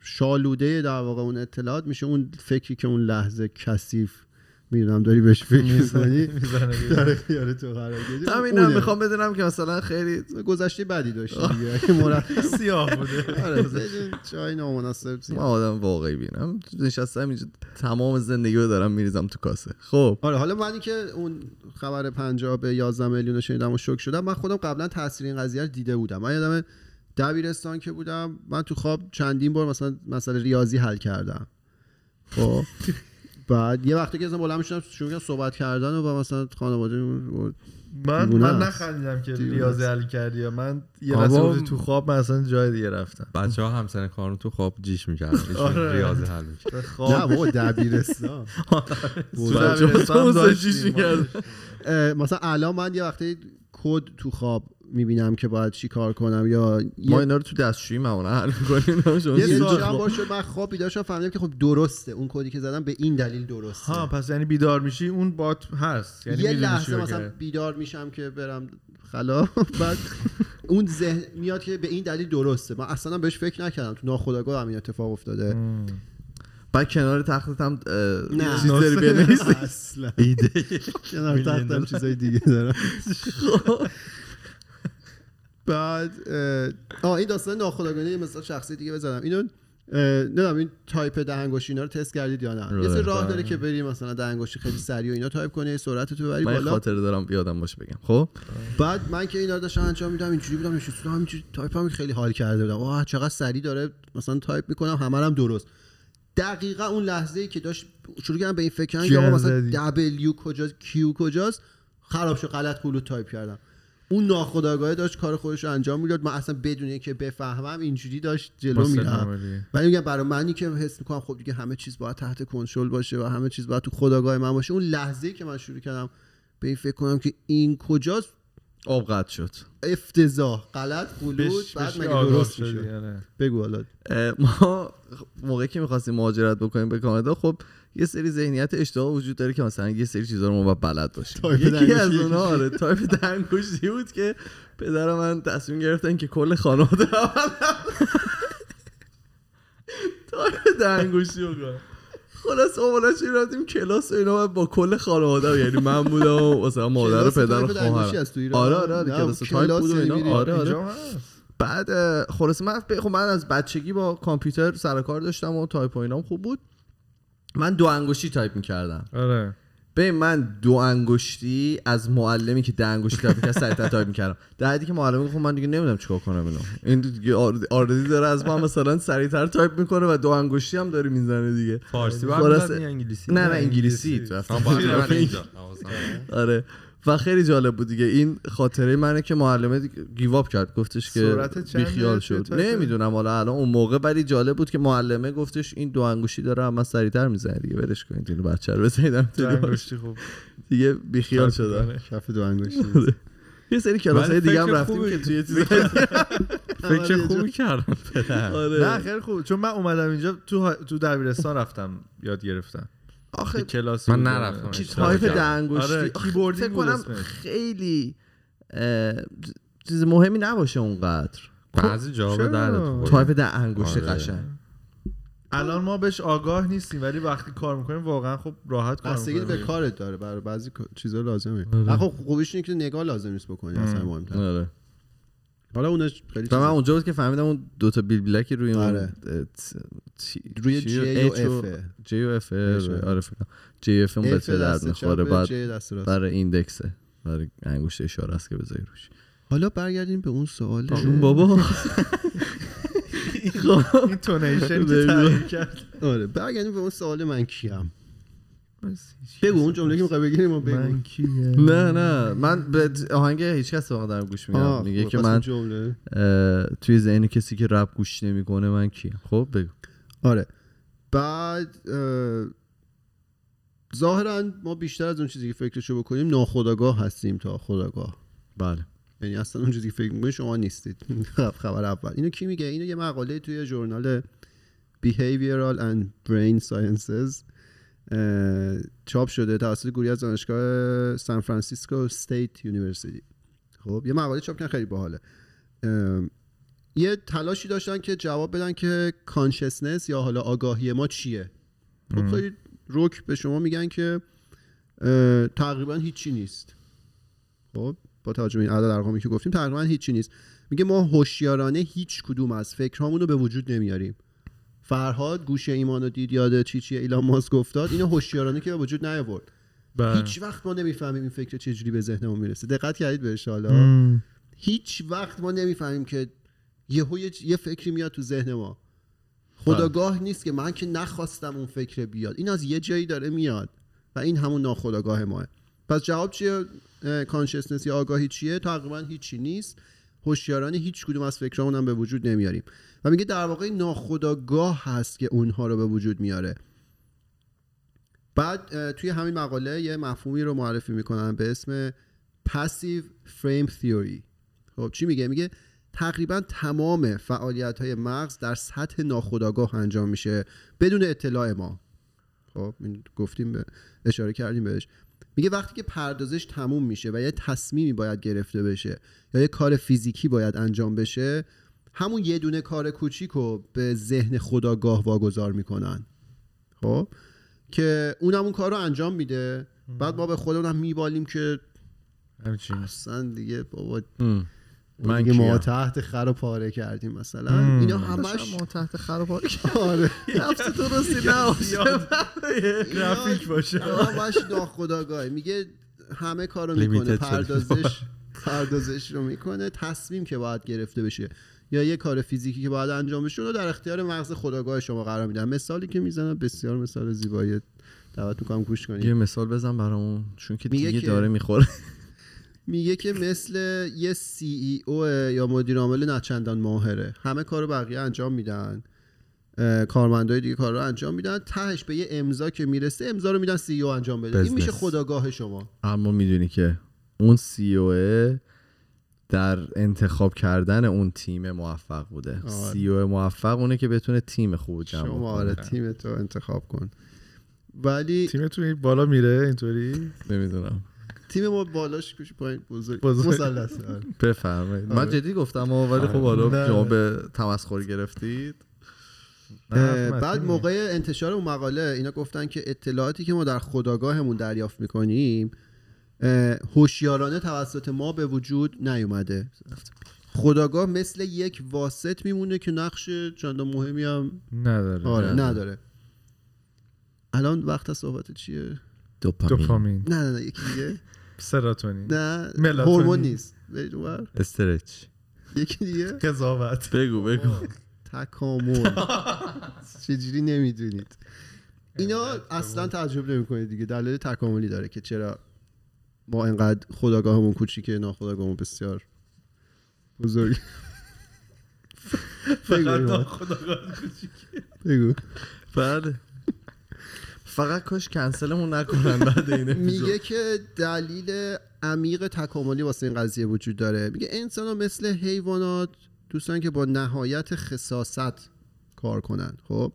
[SPEAKER 1] شالوده در واقع اون اطلاعات میشه اون فکری که اون لحظه کثیف می‌دونم داری بهش فکر می‌کنی در اختیار تو قرار گرفت
[SPEAKER 2] همینم. می‌خوام بدونم که مثلا خیلی
[SPEAKER 1] گذشته بدی داشتی دیگه. مرخص *laughs*
[SPEAKER 3] سیاه بوده. *laughs*
[SPEAKER 1] آره چای نامناسب
[SPEAKER 2] من آدم واقعی بینم. نشستم اینجا تمام زندگی رو دارم میریزم تو کاسه. خب.
[SPEAKER 1] آره حالا من که اون خبر 50 به 11 میلیون شنیدم و شوک شدم من خودم قبلا تاثیر این قضیه رو دیده بودم. من یادم دبیرستان که بودم من تو خواب چندین بار مثلا مسئله ریاضی حل کردم. خب. *laughs* بعد یه وقتی که مثلا بلند می‌شدم شروع کردم صحبت کردن و مثلا خانواده
[SPEAKER 3] من من. نخندیدم که
[SPEAKER 1] است.
[SPEAKER 3] حل کردی یا من یه لحظه تو خواب من اصلا جای دیگه رفتم
[SPEAKER 4] بچه ها همسن کارون تو خواب جیش می‌کردن *laughs*
[SPEAKER 3] آره.
[SPEAKER 4] ریاضی حل می‌کرد
[SPEAKER 1] نه بابا دبیرستان *laughs*
[SPEAKER 3] تو
[SPEAKER 2] بچه‌ها
[SPEAKER 3] دبیرستان *laughs*
[SPEAKER 2] می‌کردن.
[SPEAKER 1] اه، مثلا الان من یه وقتی کد تو خواب می‌بینم که باید چی کار کنم یا
[SPEAKER 2] ما اینا رو تو دستشویی معمولا حل می‌کنیم
[SPEAKER 1] یه سوال هم شد من خواب بیدار شدم فهمیدم که خب درسته اون کدی که زدم به این دلیل درسته.
[SPEAKER 3] ها پس یعنی بیدار میشی اون بات هست. یعنی
[SPEAKER 1] یه لحظه مثلا. بیدار میشم که برم خلا بعد اون ذهن میاد که به این دلیل درسته. من اصلا بهش فکر نکردم. تو ناخودآگاه هم این اتفاق افتاده.
[SPEAKER 2] بعد کنار تختت هم. چیز داری *laughs* بنویسی؟
[SPEAKER 1] اصلا *laughs*
[SPEAKER 4] ایده.
[SPEAKER 1] کنار تختم چیزای دیگه دارم. *laughs* بعد اه، آه این داستان ناخودآگاهی یه مثلا شخصی دیگه بزنم. اینو نمی‌دونم این تایپ ده انگشتی اینا رو تست کردید یا نه؟ یه سری راه داره که بری مثلا ده انگشتی خیلی سریع و اینا تایپ کنی سرعت تو ببری
[SPEAKER 2] من
[SPEAKER 1] بالا.
[SPEAKER 2] خاطر دارم یادم باشه بگم. خب؟
[SPEAKER 1] بعد من که اینا رو داشتم انجام میدم اینجوری بودم نشستم همینجوری تایپ هم خیلی حال کرده بودم. واه چقدر سریع داره مثلا تایپ می‌کنم همه هم درست. دقیقا اون لحظه ای که داشت شروع کردم به این فکر کردن مثلا. دبلیو کجاست کیو کجاست خراب شد غلط کلو تایپ کردم. اون ناخودآگاه داشت کار خودش رو انجام می‌داد. من اصلا بدون اینکه بفهمم اینجوری داشت جلو میرم. ولی میگم برای منی که حس می‌کنم خب دیگه همه چیز باید تحت کنترل باشه و همه چیز باید تو خودآگاه من باشه. اون لحظه که من شروع کردم به این فکر کنم که این کجاست
[SPEAKER 2] آب قطع شد.
[SPEAKER 1] افتضاح. غلط غلوط
[SPEAKER 3] بش-
[SPEAKER 1] بعد مگه درست میشه؟
[SPEAKER 3] آره.
[SPEAKER 1] بگو حالا.
[SPEAKER 2] ما موقعی که می‌خواستیم مهاجرت بکنیم به کانادا خب یه سری ذهنیت اشتباه وجود داره که مثلا یه سری چیزا رو ما باید بلد باشیم یکی از. اونها آره تایپ ده انگشتی بود که پدر من تصمیم گرفتن که کل خانواده تایپ ده انگشتی رو کنن. خلاص اولا چی رفتیم کلاس اینا با کل خانواده یعنی من بودم و مثلا مادر و پدر و خواهر؟ آره آره آره کلاس تایپ بود اینا. آره آره. بعد اه، خلاصه من خب من از بچگی با کامپیوتر سر کار داشتم و تایپ و اینام خوب بود من دو انگشتی تایپ می‌کردم.
[SPEAKER 3] آره.
[SPEAKER 2] به من دو انگشتی از معلمی که ده انگشتی تایپ می‌کرد سریعتر تایپ می‌کردم. در حدی که معلم گفت خب من دیگه نمی‌دونم چیکار کنم اینو. این دیگه آردی- داره از ما مثلا سریعتر تایپ می‌کنه و دو انگشتی هم داره می‌زنه دیگه.
[SPEAKER 4] فارسی یا انگلیسی؟
[SPEAKER 2] نه نه انگلیسی. تو. آره. و خیلی جالب بود دیگه. این خاطره منه که معلمه give up کرد. گفتش که بیخیال شد؟ نمی‌دونم. حالا الان اون موقع ولی جالب بود که معلمه گفتش این دو انگشتی داره اما سریعتر می‌زنه دیگه. ولش کنید اینو بچه رو بزنیدم
[SPEAKER 3] خوب.
[SPEAKER 2] دیگه بیخیال شدم
[SPEAKER 1] کف دو انگشتی *laughs*
[SPEAKER 2] یه سری کلاس های دیگه هم رفتیم که توی چیز
[SPEAKER 4] فکر *laughs* خوبی کردم. *laughs*
[SPEAKER 2] آره.
[SPEAKER 3] نه خیلی خوب. چون من اومدم اینجا تو تو دبیرستان رفتم یاد گرفتم.
[SPEAKER 2] آخه
[SPEAKER 3] یه کلاسی
[SPEAKER 4] من. نرفتم.
[SPEAKER 2] چی تایپ انگشتی
[SPEAKER 3] آره،
[SPEAKER 2] آخه
[SPEAKER 3] کیبوردینگ
[SPEAKER 2] فکر
[SPEAKER 3] بود
[SPEAKER 2] کنم. خیلی چیز مهمی نباشه اونقدر
[SPEAKER 4] بعضی جا به
[SPEAKER 3] چرا؟
[SPEAKER 4] درد بخوره.
[SPEAKER 2] تایپ ده انگشت
[SPEAKER 4] آره.
[SPEAKER 2] قشنگ
[SPEAKER 3] الان ما بهش آگاه نیستیم ولی وقتی کار می‌کنیم واقعا خب راحت کار
[SPEAKER 1] بستگی به
[SPEAKER 3] می‌کنیم
[SPEAKER 1] کارت داره برای بعضی چیزا لازمه
[SPEAKER 2] آره.
[SPEAKER 1] خب خوبیش اینه که نگاه لازم نیست بکنی اصلا
[SPEAKER 3] ام.
[SPEAKER 2] آره
[SPEAKER 1] حالا اونش خیلی
[SPEAKER 2] من. اونجا بود که فهمیدم اون دوتا بیل بیلکی روی اون
[SPEAKER 1] آره.
[SPEAKER 2] ت- تی-
[SPEAKER 1] روی؟ جی و اف
[SPEAKER 2] جی و اف. آره. جی اف اون به درد می‌خوره بعد. برای ایندکسه برای انگشت اشاره است که بذاری روش
[SPEAKER 1] حالا برگردیم به اون سوال
[SPEAKER 2] جون بابا *laughs*
[SPEAKER 3] این تونیشن که
[SPEAKER 2] بگو.
[SPEAKER 3] تغییر کرد
[SPEAKER 1] آره برگردیم به اون سوال من کیم بگو اون جمله که می‌خوای بگیریم و بگو.
[SPEAKER 3] من کیه؟
[SPEAKER 2] نه نه. من به آهنگ هیچ کس واقعا دارم گوش میدم میگه
[SPEAKER 1] خب،
[SPEAKER 2] که من توی ذهن کسی که رپ گوش نمی‌کنه من کیم. خب بگو.
[SPEAKER 1] آره. بعد اه، ظاهرا ما بیشتر از اون چیزی که فکرشو بکنیم ناخداگاه هستیم تا خداگاه
[SPEAKER 2] بله.
[SPEAKER 1] یعنی اصلا اون چیزی که فکر می‌کنید شما نیستید. *laughs* خبر اول. اینو کی میگه؟ اینو یه مقاله توی ژورنال Behavioral and Brain Sciences. چاپ شده توسط گروهی از دانشگاه San Francisco State University خب یه مقاله چاپ کردن خیلی باحاله. یه تلاشی داشتن که جواب بدن که consciousness یا حالا آگاهی ما چیه؟ خب خیلی رک به شما میگن که تقریبا هیچی نیست. خب با توجه به این عدد ارقامی که گفتیم تقریبا هیچی نیست. میگه ما هوشیارانه هیچ کدوم از فکرهامون رو به وجود نمیاریم. فرهاد گوشه ایمان و دید یاد چی چیه ایلان ماسک افتاد اینو هوشیارانه که به وجود نیاورد.
[SPEAKER 3] بله.
[SPEAKER 1] هیچ وقت ما نمی‌فهمیم این فکر چجوری به ذهنمون می‌رسه. دقت کردید بهش حالا هیچ وقت ما نمی‌فهمیم که یهو یه, یه فکری میاد تو ذهن ما. خداگاه نیست که من که نخواستم اون فکر بیاد. این از یه جایی داره میاد و این همون ناخداگاه ماه. پس جواب چیه؟ کانشسنس یا آگاهی چیه؟ تقریبا هیچی نیست. هوشیارانه هیچ کدوم از فکرامون هم به وجود نمیاریم. و میگه در واقع ناخداگاه هست که اونها رو به وجود میاره. بعد توی همین مقاله یه مفهومی رو معرفی می‌کنن به اسم passive frame theory. خب چی میگه؟ میگه تقریبا تمام فعالیت های مغز در سطح ناخودآگاه انجام میشه بدون اطلاع ما. خب گفتیم به اشاره کردیم بهش. میگه وقتی که پردازش تموم میشه و یه تصمیمی باید گرفته بشه یا یه کار فیزیکی باید انجام بشه همون یه دونه کار کوچیک رو به ذهن خداگاه واگذار می‌کنن. خب؟ که اونم اون کار رو انجام میده. بعد ما به خودمون میبالیم که
[SPEAKER 3] همچین
[SPEAKER 1] اصلا دیگه بابا
[SPEAKER 2] من
[SPEAKER 1] دیگه ما؟ تحت خر و پاره کردیم مثلا.
[SPEAKER 3] مم.
[SPEAKER 1] اینا همش
[SPEAKER 2] ما تحت خراب
[SPEAKER 1] آره.
[SPEAKER 2] نفس درستی نباشه
[SPEAKER 3] گرافیک باشه.
[SPEAKER 1] همش ناخداگاه میگه همه کارو می‌کنه. پردازش *laughs* پردازش رو می‌کنه. تصمیم که باید گرفته بشه. یا یه کار فیزیکی که باید انجام بشه رو در اختیار مغز خداگاه شما قرار میدن مثالی که می‌زنم بسیار مثال زیبایی. دعوت می‌کنم گوش
[SPEAKER 2] یه
[SPEAKER 1] کنید
[SPEAKER 2] مثال بزن برامون چون که
[SPEAKER 1] میگه
[SPEAKER 2] دیگه داره می‌خوره.
[SPEAKER 1] میگه که مثل یه سی ای او یا مدیر عامل نچندان ماهره. همه کارو بقیه انجام میدن. کارمندای دیگه کار رو انجام میدن. تهش به یه امضا که می‌رسه امضا رو میدن سی او انجام بده. این میشه
[SPEAKER 4] بزنس.
[SPEAKER 1] خداگاه شما.
[SPEAKER 2] اما می‌دونی که اون سی او در انتخاب کردن اون تیم موفق بوده.
[SPEAKER 1] آره.
[SPEAKER 2] سی او موفق اونه که بتونه تیم خوب جمع
[SPEAKER 1] شما
[SPEAKER 2] کنه
[SPEAKER 1] آره تیم تو انتخاب کن. ولی
[SPEAKER 3] تیمتون این بالا میره اینطوری؟
[SPEAKER 2] نمی‌دونم.
[SPEAKER 1] تیم ما بالاش کشی پایین بزرگ.
[SPEAKER 3] بزرگ.
[SPEAKER 1] مثلثه. *laughs* آره.
[SPEAKER 2] بفرمایید. من
[SPEAKER 1] آره.
[SPEAKER 2] جدی گفتم اما ولی خب حالا
[SPEAKER 3] نه.
[SPEAKER 2] شما به تمسخر گرفتید.
[SPEAKER 1] بعد. موقع انتشار اون مقاله اینا گفتن که اطلاعاتی که ما در خداگاهمون دریافت می‌کنیم هوشیارانه توسط ما به وجود نیومده. خداگاه مثل یک واسط میمونه که نقش چندان مهمی هم
[SPEAKER 3] نداره.
[SPEAKER 1] آره. نداره. الان وقت از صحبت چیه؟
[SPEAKER 2] دوپامین.
[SPEAKER 3] دوپامین.
[SPEAKER 1] نه نه نه یکی دیگه.
[SPEAKER 3] سراتونین
[SPEAKER 1] نه
[SPEAKER 3] ملاتونین.
[SPEAKER 1] هورمون نیست.
[SPEAKER 4] استرچ.
[SPEAKER 1] یکی دیگه؟
[SPEAKER 3] قضاوت.
[SPEAKER 2] بگو بگو.
[SPEAKER 1] تکامل. چجوری نمی‌دونید. اینا اصلا تجربه نمی‌کنید دیگه. دلیل تکاملی داره که چرا ما انقدر خداگاهمون کوچیکه ناخداگاهمون بسیار بزرگ.
[SPEAKER 3] فقط
[SPEAKER 1] بگو. ایمان.
[SPEAKER 3] ناخودآگاه کوچیک.
[SPEAKER 1] بگو.
[SPEAKER 2] بله. فقط کاش کنسلمون نکنن بعد این.
[SPEAKER 1] میگه که دلیل عمیق تکاملی واسه این قضیه وجود داره. میگه انسان ها مثل حیوانات دوستان که با نهایت خصاصت کار کنن خب.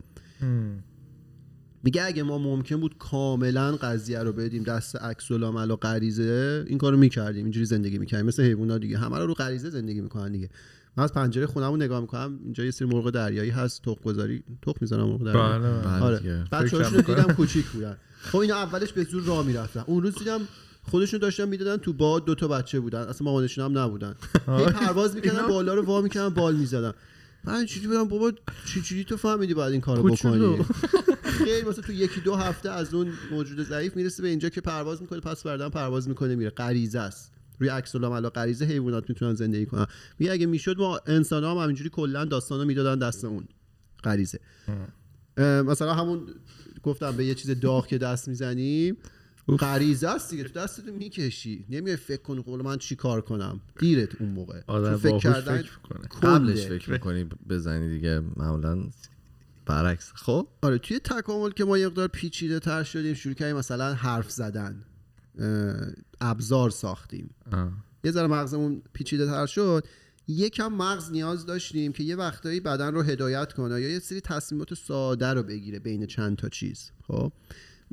[SPEAKER 1] میگه اگه ما ممکن بود کاملا قضیه رو بدیم دست عکس العمل و غریزه این کارو می‌کردیم. اینجوری زندگی می‌کردیم. مثل حیونا دیگه. همه رو رو غریزه زندگی می‌کنن دیگه. من از پنجره خونمو نگاه می‌کنم اینجا یه سری مرغ دریایی هست تخم گذاری تخم می‌زنم مرغ دریایی.
[SPEAKER 3] بله بله.
[SPEAKER 1] آره. بچه‌هاشون رو دیدم کوچیک بودن. خب اینا اولش به زور راه می‌رفتن. اون روز دیدم خودشون داشتن می‌دادن تو باد دو تا بچه بودن. اصلا مامانشون هم نبودن. هی پرواز می‌کردن بالا رو وا می‌کردن بال می‌زدن. من چجوری بودم بابا چجوری تو فهمیدی باید این کارو. بکنی؟ خیلی مثلا تو یکی دو هفته از اون موجود ضعیف می‌رسه به اینجا که پرواز می‌کنه پس بردن پرواز می‌کنه میره. غریزه است. روی عکس العمل و غریزه حیوانات می‌تونن زندگی کنن. میگه اگه می‌شد ما انسان هم همینجوری کلا داستانو می‌دادن دست اون غریزه. مثلا همون گفتم به یه چیز داغ که دست می‌زنیم غریزه است دیگه. تو دستتو می‌کشی. نمیای فکر کنی قول من چی کار کنم؟ دیرت اون موقع.
[SPEAKER 3] آدم
[SPEAKER 1] فکر کردن
[SPEAKER 3] فکر
[SPEAKER 2] قبلش. فکر می‌کنی بزنی دیگه معمولا برعکس. خب؟
[SPEAKER 1] آره توی تکامل که ما یه مقدار پیچیده تر شدیم شروع کردیم مثلا حرف زدن. ابزار ساختیم.
[SPEAKER 3] آه.
[SPEAKER 1] یه ذره مغزمون پیچیده تر شد. یکم مغز نیاز داشتیم که یه وقتایی بدن رو هدایت کنه یا یه سری تصمیمات ساده رو بگیره بین چند تا چیز. خب؟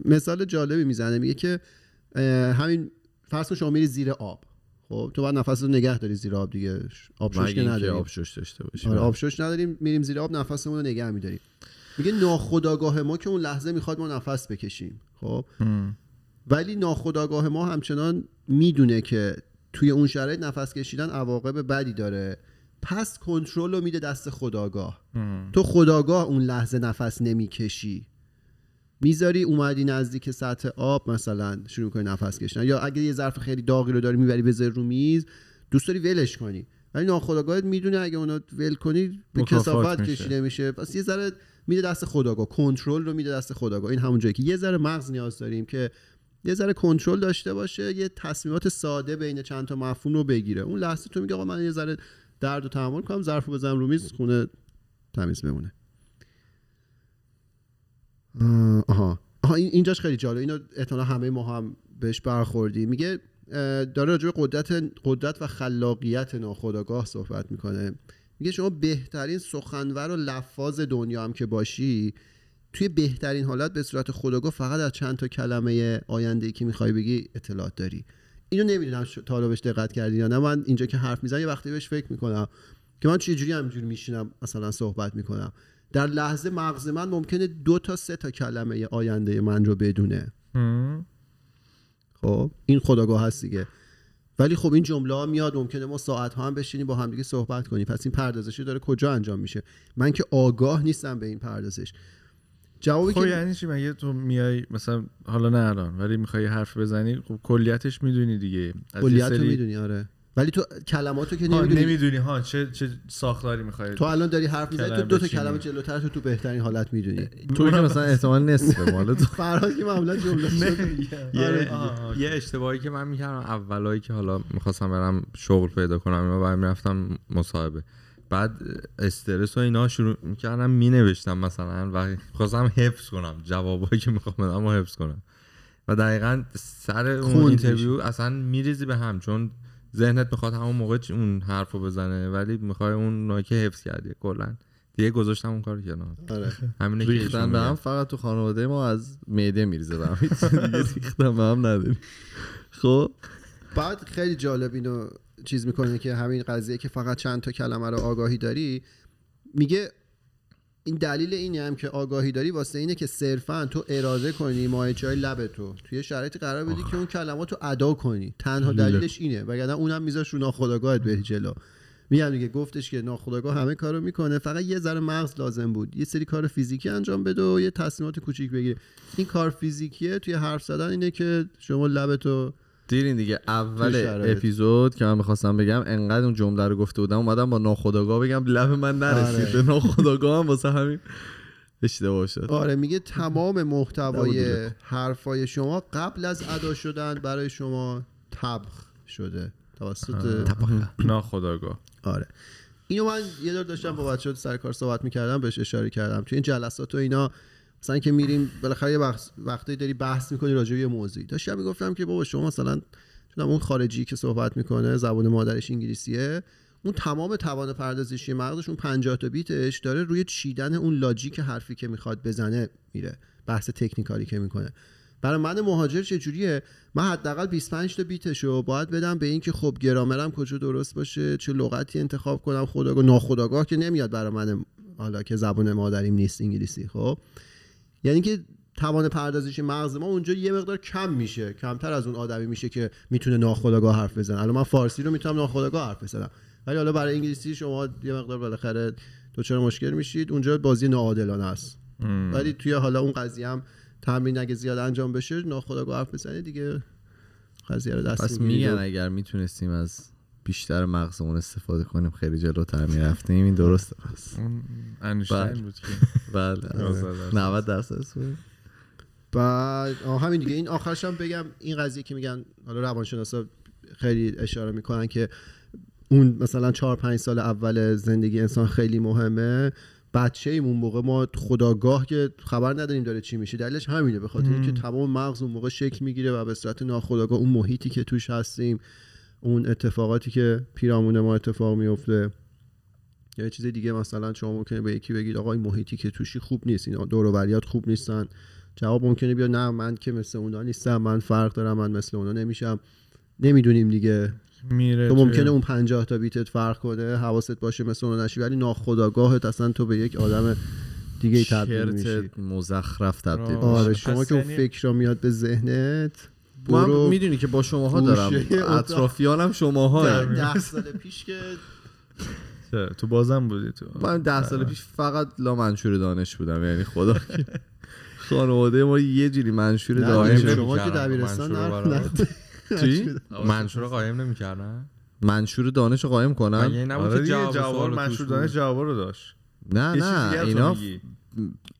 [SPEAKER 1] مثال جالبی می‌زنه میگه که همین فرض شما میری زیر آب. خب؟ تو باید نفس رو نگه داری زیر آب دیگه. آب شش نداریم.
[SPEAKER 2] آب شش داشته باشیم.
[SPEAKER 1] آره آبشوش نداریم میریم زیر آب نفسمون رو نگه میداریم. میگه ناخداگاه ما که اون لحظه می‌خواد ما نفس بکشیم. خب. ولی ناخداگاه ما همچنان می‌دونه که توی اون شرایط نفس کشیدن عواقب بدی داره. پس کنترل رو میده دست خداگاه. تو خداگاه اون لحظه نفس نمی‌کشی. می‌ذاری اومدی نزدیک سطح آب مثلا شروع کنی نفس کشیدن. یا اگه یه ظرف خیلی داغی رو داری می‌بری بذاری رو میز دوست داری ولش کنی. ولی ناخداگاهت می‌دونه اگه اونا ول کنی به کسافت
[SPEAKER 3] میشه.
[SPEAKER 1] کشیده میشه. پس یه ذره میده دست خداگاه کنترل رو میده دست خداگاه این همون جایی که یه ذره مغز نیاز داریم که یه ذره کنترل داشته باشه یه تصمیمات ساده بین چند تا مفهوم رو بگیره. اون لحظه تو میگه آقا من یه ذره درد رو تحمل کنم ظرف رو بزنم رو میز خونه تمیز بمونه. آه، آها. آها این اینجاش خیلی جالب. اینو احتمالا همه ما هم بهش برخوردیم. میگه داره راجع به قدرت قدرت و خلاقیت ناخودآگاه صحبت می‌کنه. میگه شما بهترین سخنور و لفاظ دنیا هم که باشی توی بهترین حالت به صورت خودآگاه فقط از چند تا کلمه آینده ای که می‌خوای بگی اطلاعات داری. اینو نمی‌دونم تا حالا بهش دقت کردی یا نه. من اینجا که حرف می‌زنم یه وقتی بهش فکر می‌کنم که من چجوری همینجوری میشینم مثلا صحبت می‌کنم. در لحظه مغز من ممکنه دو تا سه تا کلمه آینده من رو بدونه. خب این خداگاه هست دیگه. ولی خب این جمله ها میاد ممکنه ما ساعت ها هم بشینیم با همدیگه صحبت کنیم. پس این پردازشی داره کجا انجام میشه؟ من که آگاه نیستم به این پردازش. جوابی
[SPEAKER 3] خب
[SPEAKER 1] که
[SPEAKER 3] یعنی چی؟ مگه تو میای مثلا حالا نه الان ولی می‌خوای حرف بزنی؟ خب کلیتش می‌دونی دیگه.
[SPEAKER 1] کلیت رو
[SPEAKER 3] سری
[SPEAKER 1] می‌دونی آره. ولی تو کلماتو که
[SPEAKER 3] ها
[SPEAKER 1] نمی‌دونی.
[SPEAKER 3] نمی‌دونی ها چه چه ساختاری می‌خوای
[SPEAKER 1] تو الان داری حرف می‌زنی تو دو تا. کلمه جلوتر تو تو بهترین حالت می‌دونی.
[SPEAKER 2] تو که مثلا احتمال نصفه مال تو. *laughs*
[SPEAKER 1] فرهاد که معمولا جمله *laughs*
[SPEAKER 4] یه,
[SPEAKER 1] آره.
[SPEAKER 4] یه اشتباهی که من می‌کردم اولایی که حالا می‌خواستم برم شغل پیدا کنم اینا بعد می‌رفتم مصاحبه. بعد استرس و اینا شروع می‌کردم مینوشتم مثلا و خواستم حفظ کنم جوابایی که می‌خوام بدم رو حفظ کنم. و دقیقا سر اون اینترویو اصلا میریزی به هم چون ذهنت می‌خواد همون موقع اون حرف رو بزنه ولی می‌خوای اون نایی که حفظ کردی کلا. دیگه گذاشتم اون کار کنار.
[SPEAKER 1] آره.
[SPEAKER 4] همینه که
[SPEAKER 2] ریختن به هم. فقط تو خانواده ما از معده میریزه به هم. *laughs* دیگه ریختن به هم نداریم. خب.
[SPEAKER 1] بعد خیلی جالب اینو چیز می‌کنه که همین قضیه که فقط چند تا کلمه رو آگاهی داری میگه این دلیل اینه هم که آگاهی داری واسه اینه که صرفا تو اراده کنی ماهیچه لب تو. توی شرایطی قرار بدی که اون کلمات رو ادا کنی. تنها دلیلش اینه. وگرنه اونم میذاش رو ناخودآگاهت بری جلو. میگم دیگه گفتش که ناخودآگاه همه کارو می‌کنه. فقط یه ذره مغز لازم بود. یه سری کار فیزیکی انجام بده و یه تصمیمات کوچیک بگیره. این کار فیزیکیه. توی حرف زدن اینه که شما لبتو
[SPEAKER 2] دیرین دیگه اول. اپیزود که من می‌خواستم بگم انقدر اون جمله رو گفته بودم اومدم با ناخودآگاه بگم لب من نرسید.
[SPEAKER 1] آره.
[SPEAKER 2] به ناخودآگاه هم واسه همین اشتباه شد.
[SPEAKER 1] آره میگه تمام محتوای حرفای شما قبل از ادا شدن برای شما تبخ شده. توسط
[SPEAKER 3] ناخودآگاه.
[SPEAKER 1] آره. اینو من یه دور داشتم با بچه‌ها سر کار صحبت می‌کردم بهش اشاره کردم. توی این جلسات و اینا مثلا که میریم بالاخره یه وقت وقتی داری بحث می‌کنی راجع به یه موضوعی داشتم می‌گفتم که بابا شما مثلا اون خارجی که صحبت می‌کنه زبان مادرش انگلیسیه اون تمام توان پردازشی مغزش اون 50 تا بیتش داره روی چیدن اون لاجیک حرفی که می‌خواد بزنه میره بحث تکنیکالی که می‌کنه. برای من مهاجر چجوریه من حداقل 25 تا بیتشو باید بدم به این که خب گرامرم کجا درست باشه چه لغتی انتخاب کنم خداگاه ناخداگاه که نمیاد برای من حالا که زبان مادریم نیست انگلیسی خب؟ یعنی که توان پردازش مغز ما اونجا یه مقدار کم میشه. کمتر از اون آدمی میشه که می‌تونه ناخودآگاه حرف بزنه. الان من فارسی رو می‌تونم ناخودآگاه حرف بزنم. ولی حالا برای انگلیسی شما یه مقدار بالاخره دچار مشکل میشید. اونجا بازی ناعادلانه است. ولی توی حالا اون قضیه هم تمرین اگه زیاد انجام بشه ناخودآگاه حرف بزنه دیگه قضیه رو دست
[SPEAKER 2] پس میگن اگر می‌تونستیم از بیشتر مغزمون استفاده کنیم خیلی جلوتر می‌رفتیم. این درسته پس
[SPEAKER 3] اون
[SPEAKER 2] بله.
[SPEAKER 3] انشتین بود که.
[SPEAKER 2] بله. *laughs*
[SPEAKER 3] درصد.
[SPEAKER 2] 90 درصد
[SPEAKER 1] بعد آه همین دیگه. این آخرش هم بگم این قضیه که میگن حالا روانشناسا خیلی اشاره می‌کنن که اون مثلا چهار پنج سال اول زندگی انسان خیلی مهمه. بچه ایم اون موقع ما خداگاه که خبر نداریم داره چی میشه. دلیلش همینه. به خاطر اینکه تمام مغز اون موقع شکل می‌گیره و به صورت ناخداگاه اون محیطی که توش هستیم اون اتفاقاتی که پیرامون ما اتفاق میفته یا یه چیز دیگه مثلا شما ممکنه به یکی بگید آقا این محیطی که توشی خوب نیست این دور و خوب نیستن. جواب ممکنه بیا نه من که مثل اونا نیستم من فرق دارم من مثل اونا نمیشم. نمی‌دونیم دیگه.
[SPEAKER 3] میره
[SPEAKER 1] تو ممکنه اون 50 تا بیتت فرق کنه حواست باشه مثل اونا نشی ولی ناخداگاهت اصلا تو به یک آدم دیگه تبدیل میشی.
[SPEAKER 2] مزخرف تبدیل.
[SPEAKER 1] آره شما که اون
[SPEAKER 3] یعنی-
[SPEAKER 1] فکر را میاد به ذهنت
[SPEAKER 2] من
[SPEAKER 1] برو
[SPEAKER 2] می‌دونی که با شماها دارم. اطرافیانم شماها
[SPEAKER 1] ده, ده سال پیش که؟
[SPEAKER 3] تو بازم بودی تو
[SPEAKER 2] من ده سال پیش فقط لا منشور دانش بودم یعنی خدا *laughs* خانواده ما یه جوری منشور دانش
[SPEAKER 1] شما. که دبیرستان. *laughs*
[SPEAKER 2] چی
[SPEAKER 4] منشور قایم نمی‌کردن
[SPEAKER 2] منشور دانش رو قایم کنم
[SPEAKER 4] این نبود
[SPEAKER 3] آره
[SPEAKER 4] که جواب
[SPEAKER 3] منشور دانش؟ جواب رو داشت
[SPEAKER 2] نه نه اینا.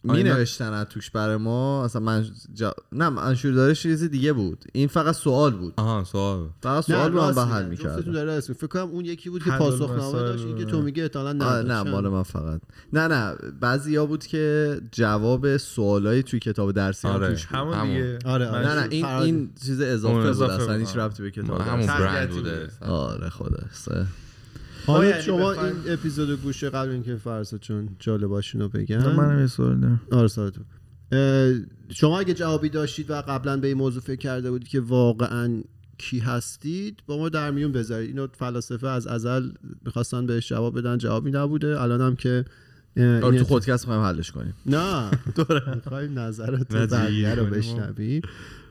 [SPEAKER 2] می نوشتن از توش برای ما اصلا من جا... نه منشور دانش چیز دیگه بود این فقط سوال بود
[SPEAKER 4] آها سوال
[SPEAKER 2] فقط سوال رو من
[SPEAKER 1] راست
[SPEAKER 2] به. حل می‌کردم
[SPEAKER 1] داره. فکر کنم اون یکی بود که پاسخنامه داشت این که تو میگه احتمالاً
[SPEAKER 2] نه نه مال من فقط نه نه بعضی ها بود که جواب سوالای توی کتاب درسی هم
[SPEAKER 4] آره.
[SPEAKER 2] توش بود.
[SPEAKER 3] همون. دیگه
[SPEAKER 1] آره، آره.
[SPEAKER 2] نه نه این. این چیز اضافه بود اصلا. هیچ ربطی به کتاب
[SPEAKER 4] همون
[SPEAKER 2] درسی
[SPEAKER 4] برند بوده.
[SPEAKER 2] آره خدا
[SPEAKER 1] حالا شما این اپیزود گوش قبل اینکه فرزاد چون جالباشونو بگم
[SPEAKER 3] منم یه سوال دارم.
[SPEAKER 1] آره شما اگه جوابی داشتید و قبلا به این موضوع فکر کرده بودید که واقعا کی هستید با ما در میون بذارید. اینو فلاسفه از ازل می‌خواستن بهش جواب بدن جوابی نبوده. الان هم که
[SPEAKER 2] آره تو خودکست خواهیم حلش کنیم.
[SPEAKER 1] نه. *laughs* می‌خوایم نظرات بقیه رو
[SPEAKER 4] کنیم.
[SPEAKER 1] بشنویم.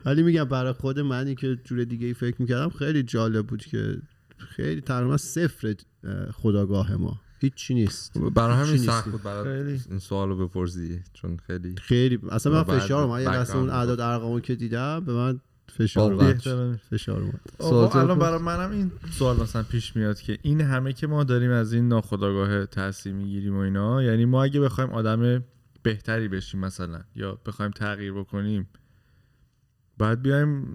[SPEAKER 1] ولی میگم برای خود منی که جور دیگه ای فکر می‌کردم خیلی جالب بود که خیلی تقریبا صفر اه، خداگاه ما هیچی نیست
[SPEAKER 4] برای همین سخت. بود برای
[SPEAKER 3] خیلی.
[SPEAKER 4] این سوال رو بپرسی چون خیلی
[SPEAKER 1] خیلی اصلا من فشار من یه لحظه اون اعداد ارقامو که دیدم به من فشار. اومد. فشار اومد
[SPEAKER 3] الان. برای منم این سوال مثلا پیش میاد که این همه که ما داریم از این ناخودآگاه تاثیر می‌گیریم و اینا یعنی ما اگه بخوایم آدم بهتری بشیم مثلا یا بخوایم تغییر بکنیم باید بیایم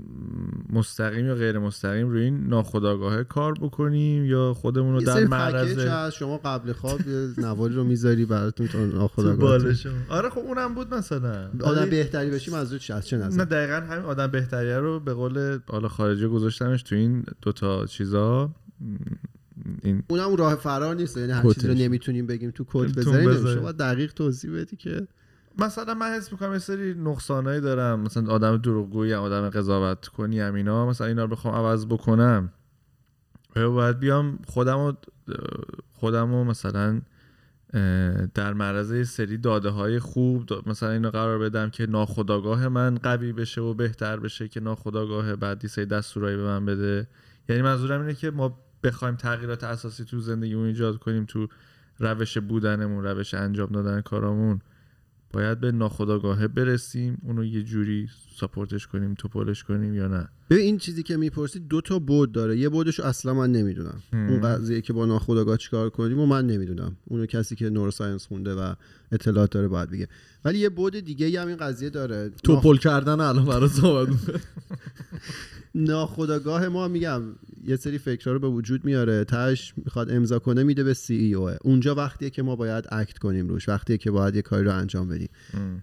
[SPEAKER 3] مستقیم یا غیر مستقیم روی این ناخودآگاه کار بکنیم یا خودمون رو در معرض
[SPEAKER 1] هست شما قبل خواب نوالی رو می‌ذاری براتون تا
[SPEAKER 3] تو
[SPEAKER 1] ناخودآگاه
[SPEAKER 3] آره خب اونم بود مثلا.
[SPEAKER 1] آدم بهتری بشیم از چه از چه
[SPEAKER 3] نه
[SPEAKER 1] نظر
[SPEAKER 3] دقیقا همین آدم بهتریه رو به قول حالا خارجی گذاشتمش تو این دوتا چیزا. این
[SPEAKER 1] اونم اون راه فرار نیست یعنی هر چیزی رو. نمی‌تونیم بگیم تو کد. نمیشه باید دقیق توضیح بدی که
[SPEAKER 3] مثلا من حس می‌کنم یه سری نقصانایی دارم. مثلا آدم دروغگویی آدم قضاوت کنی هم اینا مثلا اینا رو بخوام عوض بکنم. باید بیام خودم رو خودم رو مثلا در معرض سری داده های خوب مثلا اینو قرار بدم که ناخداگاه من قوی بشه و بهتر بشه که ناخداگاه بعدی سری دستورایی به من بده. یعنی منظورم اینه که ما بخوایم تغییرات اساسی تو زندگیمون ایجاد کنیم تو روش بودنمون روش انجام دادن کارامون. باید به ناخداگاهه برسیم اونو یه جوری ساپورتش کنیم توپلش کنیم یا نه.
[SPEAKER 1] ببین این چیزی که می‌پرسی دو تا بود داره. یه بودش اصلا من نمی‌دونم. اون قضیه که با ناخودآگاه چیکار کنیم و من نمی‌دونم. اونو کسی که نوروساینس خونده و اطلاعات داره باید بگه. ولی یه بود دیگه هم این قضیه داره.
[SPEAKER 2] توپل کردن الان برای صحبت. *laughs*
[SPEAKER 1] ناخودآگاه ما میگم یه سری فکرها رو به وجود میاره. تاش می‌خواد امضا کنه میده به سی ای اوه اونجا وقتیه که ما باید اکت کنیم روش. وقتیه که باید یه کاری رو انجام بدیم.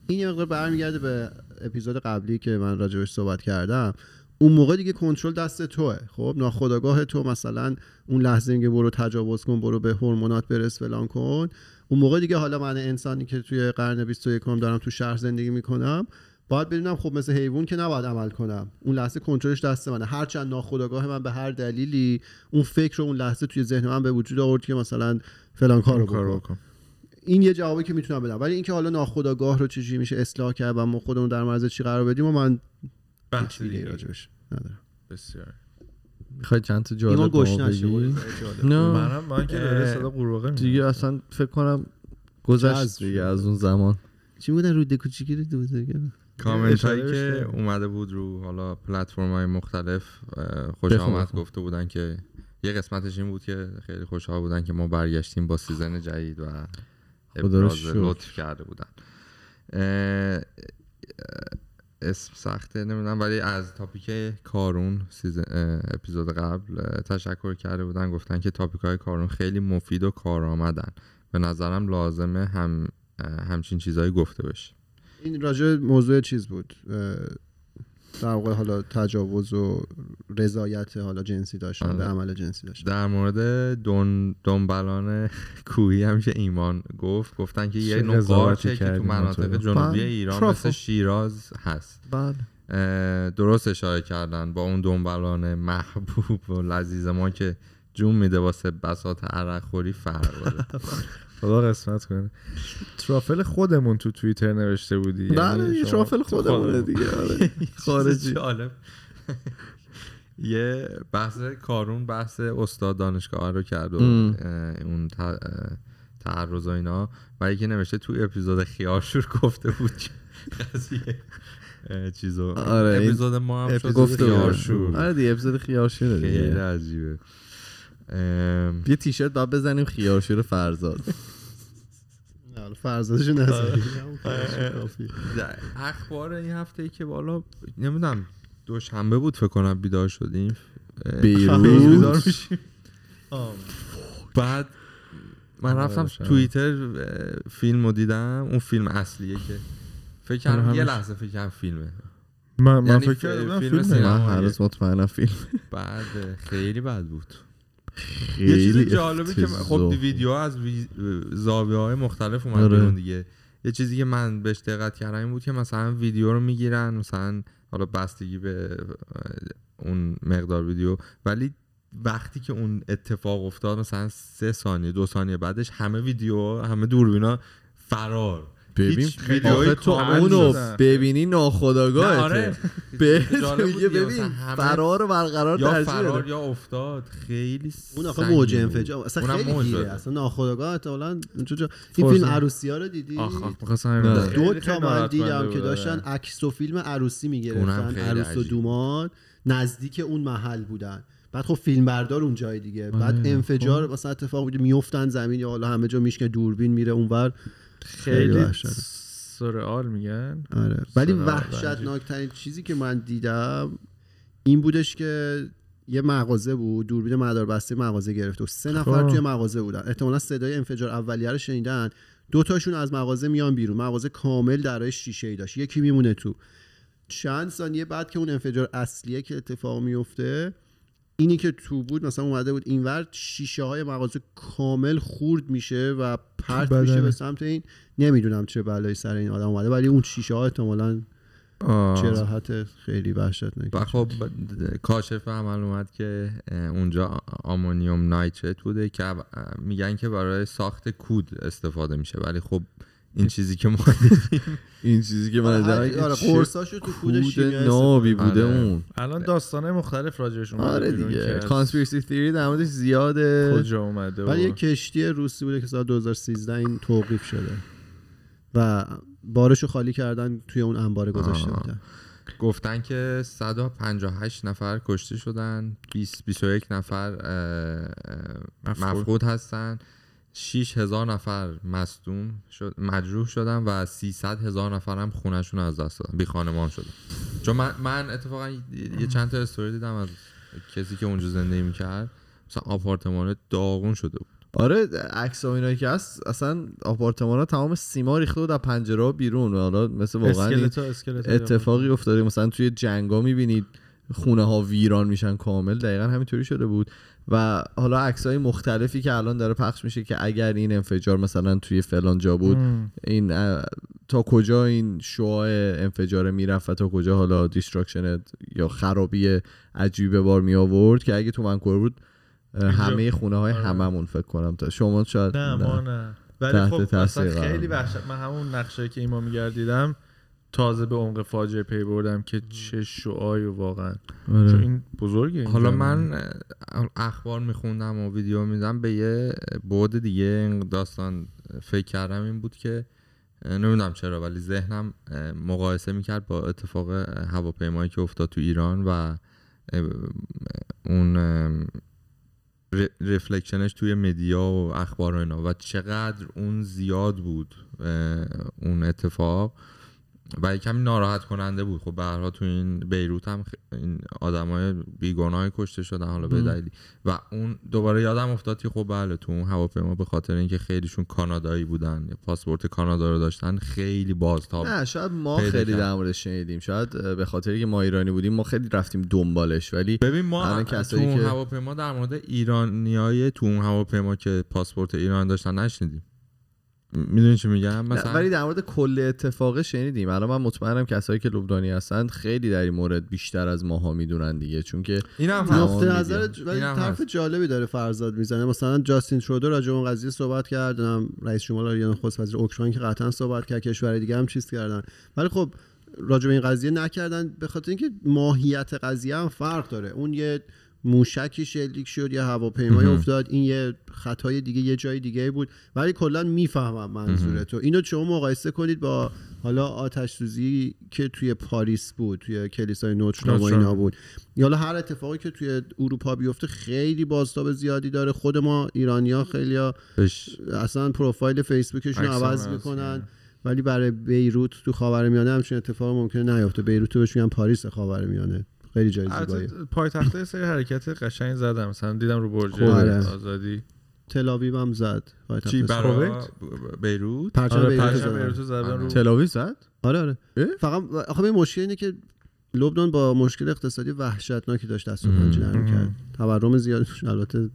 [SPEAKER 1] این یه مقدار برمیگرده به اپیزود قبلی که من راجبش صحبت کردم. اون موقع دیگه کنترل دست توه. خب ناخودآگاه تو مثلا اون لحظه میگه برو تجاوز کن برو به هورمونات برس فلان کن. اون موقع دیگه حالا من انسانی که توی قرن 21 دارم تو شهر زندگی می‌کنم باید بدونم خب مثل حیوان که نباید عمل کنم. اون لحظه کنترلش دست منه. هرچند ناخودآگاه من به هر دلیلی اون فکر رو اون لحظه توی ذهن من به وجود آورد که مثلا فلان کارو
[SPEAKER 3] کار
[SPEAKER 1] بکن. این یه جوابی که می‌تونم بدم. ولی اینکه حالا ناخودآگاه رو چجوری میشه اصلاح کرد و ما خودمون در معرض چی قرار بدیم و من
[SPEAKER 3] بحث دیگه.
[SPEAKER 1] راجبش ندارم
[SPEAKER 3] بسیار
[SPEAKER 2] می‌خوای چند تا جالب
[SPEAKER 1] گوش نشه.
[SPEAKER 2] نه
[SPEAKER 3] منم من که داره صدا قورباغه میاد.
[SPEAKER 2] دیگه اصلا فکر کنم گذشت دیگه. از اون زمان
[SPEAKER 1] چی بودن روده کوچیکی رو دوزه
[SPEAKER 4] کامنت هایی که. اومده بود رو حالا پلتفرم های مختلف خوش آمد. گفته بودن که یه قسمتش این بود که خیلی خوشحال بودن که ما برگشتیم با season جدید و ابراز. لطف کرده بودن اسم سخته نمی‌دونم ولی از topic کارون اپیزود قبل تشکر کرده بودن گفتن که topic های کارون خیلی مفید و کارآمدن. به نظرم لازمه هم همچین چیزهایی گفته بشه
[SPEAKER 1] این راجع موضوع چیز بود؟ در واقع حالا تجاوز و رضایت حالا جنسی داشتن به
[SPEAKER 4] آره.
[SPEAKER 1] عمل جنسی داشتن
[SPEAKER 4] در مورد دون دنبلان کوهی هم که ایمان گفت گفتن که یه نوع قارچه که تو مناطق. جنوبی
[SPEAKER 2] بله.
[SPEAKER 4] ایران
[SPEAKER 2] ترافو.
[SPEAKER 4] مثل شیراز هست
[SPEAKER 2] بله
[SPEAKER 4] درست اشاره کردن با اون دنبلان محبوب و لذیذ ما که جون میده واسه بساط عرق خوری فرق داره *laughs*
[SPEAKER 3] خدا قسمت کنه. ترافل خودمون تو توییتر نوشته بودی. یعنی
[SPEAKER 2] بله دیگه
[SPEAKER 3] شما-
[SPEAKER 2] ترافل خودمونه دیگه آره. *laughs* *laughs* خارجی.
[SPEAKER 4] جالب. *laughs* یه بحث کارون بحث استاد دانشگاه رو کرد و اون تعرض و اینا. و یکی نوشته تو اپیزود خیارشور گفته بود که قضیه چیزو.
[SPEAKER 2] آره،
[SPEAKER 4] اپیزود ما هم شد
[SPEAKER 3] اپیزود.
[SPEAKER 4] خیارشور
[SPEAKER 2] آره دیگه اپیزود خیارشوره
[SPEAKER 4] خیلی عجیبه.
[SPEAKER 2] یه تیشرت باید بزنیم خیارشور فرزاد.
[SPEAKER 1] نه، حالا فرزادشو نذاری
[SPEAKER 4] در اخبار این هفته ای که بالا نمی‌دونم دوشنبه بود فکر کنم بیدار شدیم. بیدار میشیم. بعد من
[SPEAKER 3] آره،
[SPEAKER 4] رفتم. توییتر فیلم رو دیدم. اون فیلم اصلیه که فکر کردم
[SPEAKER 3] آره،
[SPEAKER 4] یه لحظه فکر کردم فیلمه.
[SPEAKER 3] من, من
[SPEAKER 4] یعنی
[SPEAKER 3] فکر بودم
[SPEAKER 4] فیلم
[SPEAKER 3] فیلمه.
[SPEAKER 4] سینما.
[SPEAKER 2] من هنوز مطمئنم فیلم
[SPEAKER 4] بعد خیلی بد بود. یه چیز جالبی که خب. ویدیو از وی... زاویه های مختلف اومد
[SPEAKER 2] آره.
[SPEAKER 4] دیگه یه چیزی که من بهش دقت کردم این بود که مثلا ویدیو رو می‌گیرن مثلا حالا بستگی به اون مقدار ویدیو ولی وقتی که اون اتفاق افتاد مثلا سه ثانیه دو ثانیه بعدش همه ویدیو همه دوربینا فرار
[SPEAKER 2] ببین آخه
[SPEAKER 3] ویدیوهای
[SPEAKER 2] تو اونو. ببینی
[SPEAKER 4] نه،
[SPEAKER 2] ناخداگاهته
[SPEAKER 4] آره.
[SPEAKER 2] ببین
[SPEAKER 4] همه
[SPEAKER 2] فرار برقرار
[SPEAKER 4] یا فرار
[SPEAKER 2] داره.
[SPEAKER 4] یا افتاد خیلی
[SPEAKER 1] اون آخه موج. انفجار اصلا خیلی گیره
[SPEAKER 4] داره.
[SPEAKER 1] اصلا اونجا جا- این. فیلم عروسی ها رو دیدی
[SPEAKER 3] آخ
[SPEAKER 1] دو تا من دیدم که داشتن
[SPEAKER 3] آره.
[SPEAKER 1] عکس و فیلم عروسی می‌گرفتن
[SPEAKER 4] خیلی
[SPEAKER 1] عروس و. دومان نزدیک اون محل بودن بعد خب فیلم بردار اون جای دیگه
[SPEAKER 3] آره.
[SPEAKER 1] بعد
[SPEAKER 3] خب.
[SPEAKER 1] انفجار مثلا اتفاق بوده میافتن زمین یا حالا همه جا میشکنه دوربین میره اونور
[SPEAKER 3] خیلی. سرعال میگن.
[SPEAKER 1] آره. ولی
[SPEAKER 3] سلام،
[SPEAKER 1] وحشتناکترین چیزی که من دیدم این بودش که یه مغازه بود دوربین مداربسته مغازه گرفته و سه نفر
[SPEAKER 3] خب.
[SPEAKER 1] توی مغازه بودن. احتمالا صدای انفجار اولیه رو شنیدن. دو تاشون از مغازه میان بیرون. مغازه کامل درای شیشه ای داشت. یکی میمونه تو. چند ثانیه بعد که اون انفجار اصلیه که اتفاق میفته اینی که تو بود مثلا اومده بود اینور شیشه های مغازه کامل خورد میشه و پرت
[SPEAKER 3] بدنه.
[SPEAKER 1] میشه به سمت این نمی‌دونم چه بلایی سر این آدم اومده ولی اون شیشه ها احتمالاً
[SPEAKER 3] آه.
[SPEAKER 1] جراحت خیلی وحشتناک
[SPEAKER 4] و خب کاشف عمل اومد که اونجا آمونیوم نایترت بوده که میگن که برای ساخت کود استفاده میشه ولی خب *laughs* این چیزی که ما
[SPEAKER 2] این چیزی که من
[SPEAKER 1] آره آره، قرصاشو تو کود
[SPEAKER 2] نابی بوده
[SPEAKER 4] آره.
[SPEAKER 2] اون.
[SPEAKER 3] الان داستانه مختلف راجعش اومده
[SPEAKER 2] آره دیگه. کانسپیرسی تیوری در موردش زیاده.
[SPEAKER 3] کجا اومده
[SPEAKER 1] ولی یه کشتی روسی بوده که سال 2013 این توقیف شده. و بارشو خالی کردن توی اون انبار گذاشته. بودن
[SPEAKER 4] گفتن که 158 نفر کشته شدن 20 21 نفر.
[SPEAKER 3] مفقود
[SPEAKER 4] هستن. 6 هزار نفر مصدوم شد مجروح شدن و 300 هزار نفر هم خونشون رو از دست دادن بی خانمان شدن. چون من, من اتفاقا یه چند تا استوری دیدم از کسی که اونجا زندگی می‌کرد. مثلا آپارتمان داغون شده بود.
[SPEAKER 2] آره عکس و اینایی که هست اصلا آپارتمان ها تمام سیما ریخته بود از پنجره ها بیرون و حالا مثل واقعا این
[SPEAKER 3] اسکلتا اسکلتا
[SPEAKER 2] اتفاقی افتاده. مثلا توی جنگا می‌بینید خونه ها ویران میشن کامل. دقیقا همینطوری شده بود. و حالا عکس های مختلفی که الان داره پخش میشه که اگر این انفجار مثلا توی فلان جا بود. این تا کجا این شعاع انفجار می‌رفت و تا کجا حالا destruction یا خرابی عجیب به بار می آورد که اگه تو ونکوور بود همه خونه های
[SPEAKER 3] آره.
[SPEAKER 2] هممون فکر کنم تا شما شاید
[SPEAKER 3] نه ما نه ولی خب خیلی. وحشت من همون نقشه که ایما میگردیدم تازه به عمق فاجعه پی بردم که چه شعایی واقعا
[SPEAKER 2] آره.
[SPEAKER 3] چون این بزرگه این
[SPEAKER 4] حالا. من اخبار میخوندم و ویدیو میدم به یه بعد دیگه این داستان فکر کردم این بود که نمی‌دونم چرا ولی ذهنم مقایسه می‌کرد با اتفاق هواپیمایی که افتاد تو ایران و اون رفلکشنش توی مدیا و اخبار و اینا و چقدر اون زیاد بود اون اتفاق و کمی ناراحت کننده بود. خب به تو این بیروت هم خ- این آدمای بیگناه کشته شدن حالا به دلیلی. و اون دوباره یادم افتاد که خب بله تو اون هواپیما به خاطر اینکه خیلیشون کانادایی بودن پاسپورت کانادا رو داشتن خیلی بازتاب
[SPEAKER 2] نه شاید ما خیلی. در موردش شنیدیم. شاید به خاطر که ما ایرانی بودیم ما خیلی رفتیم دنبالش. ولی
[SPEAKER 4] ببین ما تو اون
[SPEAKER 2] که-
[SPEAKER 4] هواپیما در مورد ایرانیای تو اون هواپیما که پاسپورت ایران داشتن نشنیدیم. می‌دونی چی میگم؟ مثلا
[SPEAKER 2] ولی در مورد کل اتفاق شنیدیم. الان من مطمئنم کسایی که لبنانی هستن خیلی در این مورد بیشتر از ماها می‌دونن دیگه چون که
[SPEAKER 4] اینم
[SPEAKER 1] نقطه. نظر ولی طرف. جالبی داره فرزاد می‌زنه. مثلا جاستین ترودو راجع به اون قضیه صحبت کرد. نمی‌دونم رئیس جمهور آلمان نخست وزیر اوکراین که قطعا صحبت کرد کشور دیگه هم چیز کردن. ولی خب راجع به این قضیه نکردن. به خاطر اینکه ماهیت قضیه هم فرق داره. اون یه موشکی شلیک شد یا هواپیمای. افتاد. این یه خطای دیگه یه جای دیگه بود. ولی کلا می‌فهمم منظور تو. اینو شما مقایسه کنید با حالا آتش سوزی که توی پاریس بود توی کلیسای نوتردام و. اینا بود. یا حالا هر اتفاقی که توی اروپا بیفته خیلی بازتاب زیادی داره. خود ما ایرانیا خیلی
[SPEAKER 4] بهش
[SPEAKER 1] اصلا پروفایل فیسبوکشون عوض می‌کنن. ولی برای بیروت تو خاورمیانه همچین اتفاق ممکنه نیفته بیروت رو بهش میگن پاریس خاورمیانه. خیلی جای زیبایی
[SPEAKER 3] پایتخت سری حرکت قشنگ زدم. مثلا دیدم رو برج
[SPEAKER 1] آره.
[SPEAKER 3] آزادی.
[SPEAKER 1] تل آویو هم زد. پایتخت
[SPEAKER 4] چی. برای؟ بیروت؟
[SPEAKER 1] پرچم
[SPEAKER 3] آره
[SPEAKER 1] بیروت زدن.
[SPEAKER 3] بیروت رو زدن رو.
[SPEAKER 2] تل آویو زد؟
[SPEAKER 1] آره آره؟ فقط آخه این مشکل اینه که لبنان با مشکل اقتصادی وحشتناکی داشت دست و. پنجه نرم کرد. تورم زیاد البته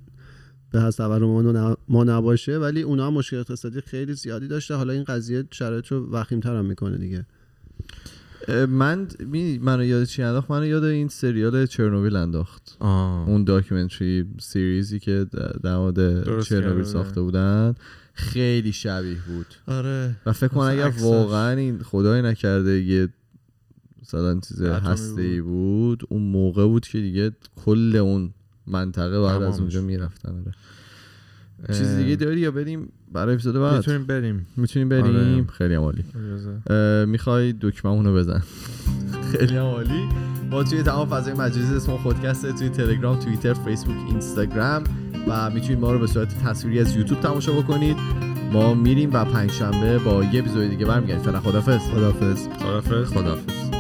[SPEAKER 1] به حسب تورم ما, نباشه ولی اونا هم مشکل اقتصادی خیلی زیادی داشته حالا این قضیه شرایط رو وخیم‌تر هم می‌کنه دیگه.
[SPEAKER 2] من می منو یاد چی انداخت؟ منو یاد این سریال چرنوبیل انداخت.
[SPEAKER 4] آه.
[SPEAKER 2] اون documentary series ی که در مورد چرنوبیل
[SPEAKER 3] کرده
[SPEAKER 2] ساخته بودن. خیلی شبیه بود.
[SPEAKER 3] آره.
[SPEAKER 2] و فکر کنم اگر. واقعا این خدای نکرده یه مثلا چیز هسته ای بود اون موقع بود که دیگه کل اون منطقه بعد از اونجا. می‌رفتن. آره. چیز دیگه داری یا بریم برای اپیزود بعد.
[SPEAKER 3] می‌تونیم بریم.
[SPEAKER 2] می‌تونیم بریم.
[SPEAKER 3] آره.
[SPEAKER 2] خیلی عالی. می‌خوای دکممونو بزن. *laughs* خیلی عالی. ما توی تمام فضای مجازی اسم خودکسته توی تلگرام توییتر فیسبوک اینستاگرام و می‌تونید ما رو به صورت تصویری از یوتیوب تماشا بکنید. ما میریم و پنجشنبه با یه اپیزود دیگه برمیگردیم. فعلا خدافظ
[SPEAKER 1] خدافظ
[SPEAKER 3] خدافظ
[SPEAKER 4] خداحافظ.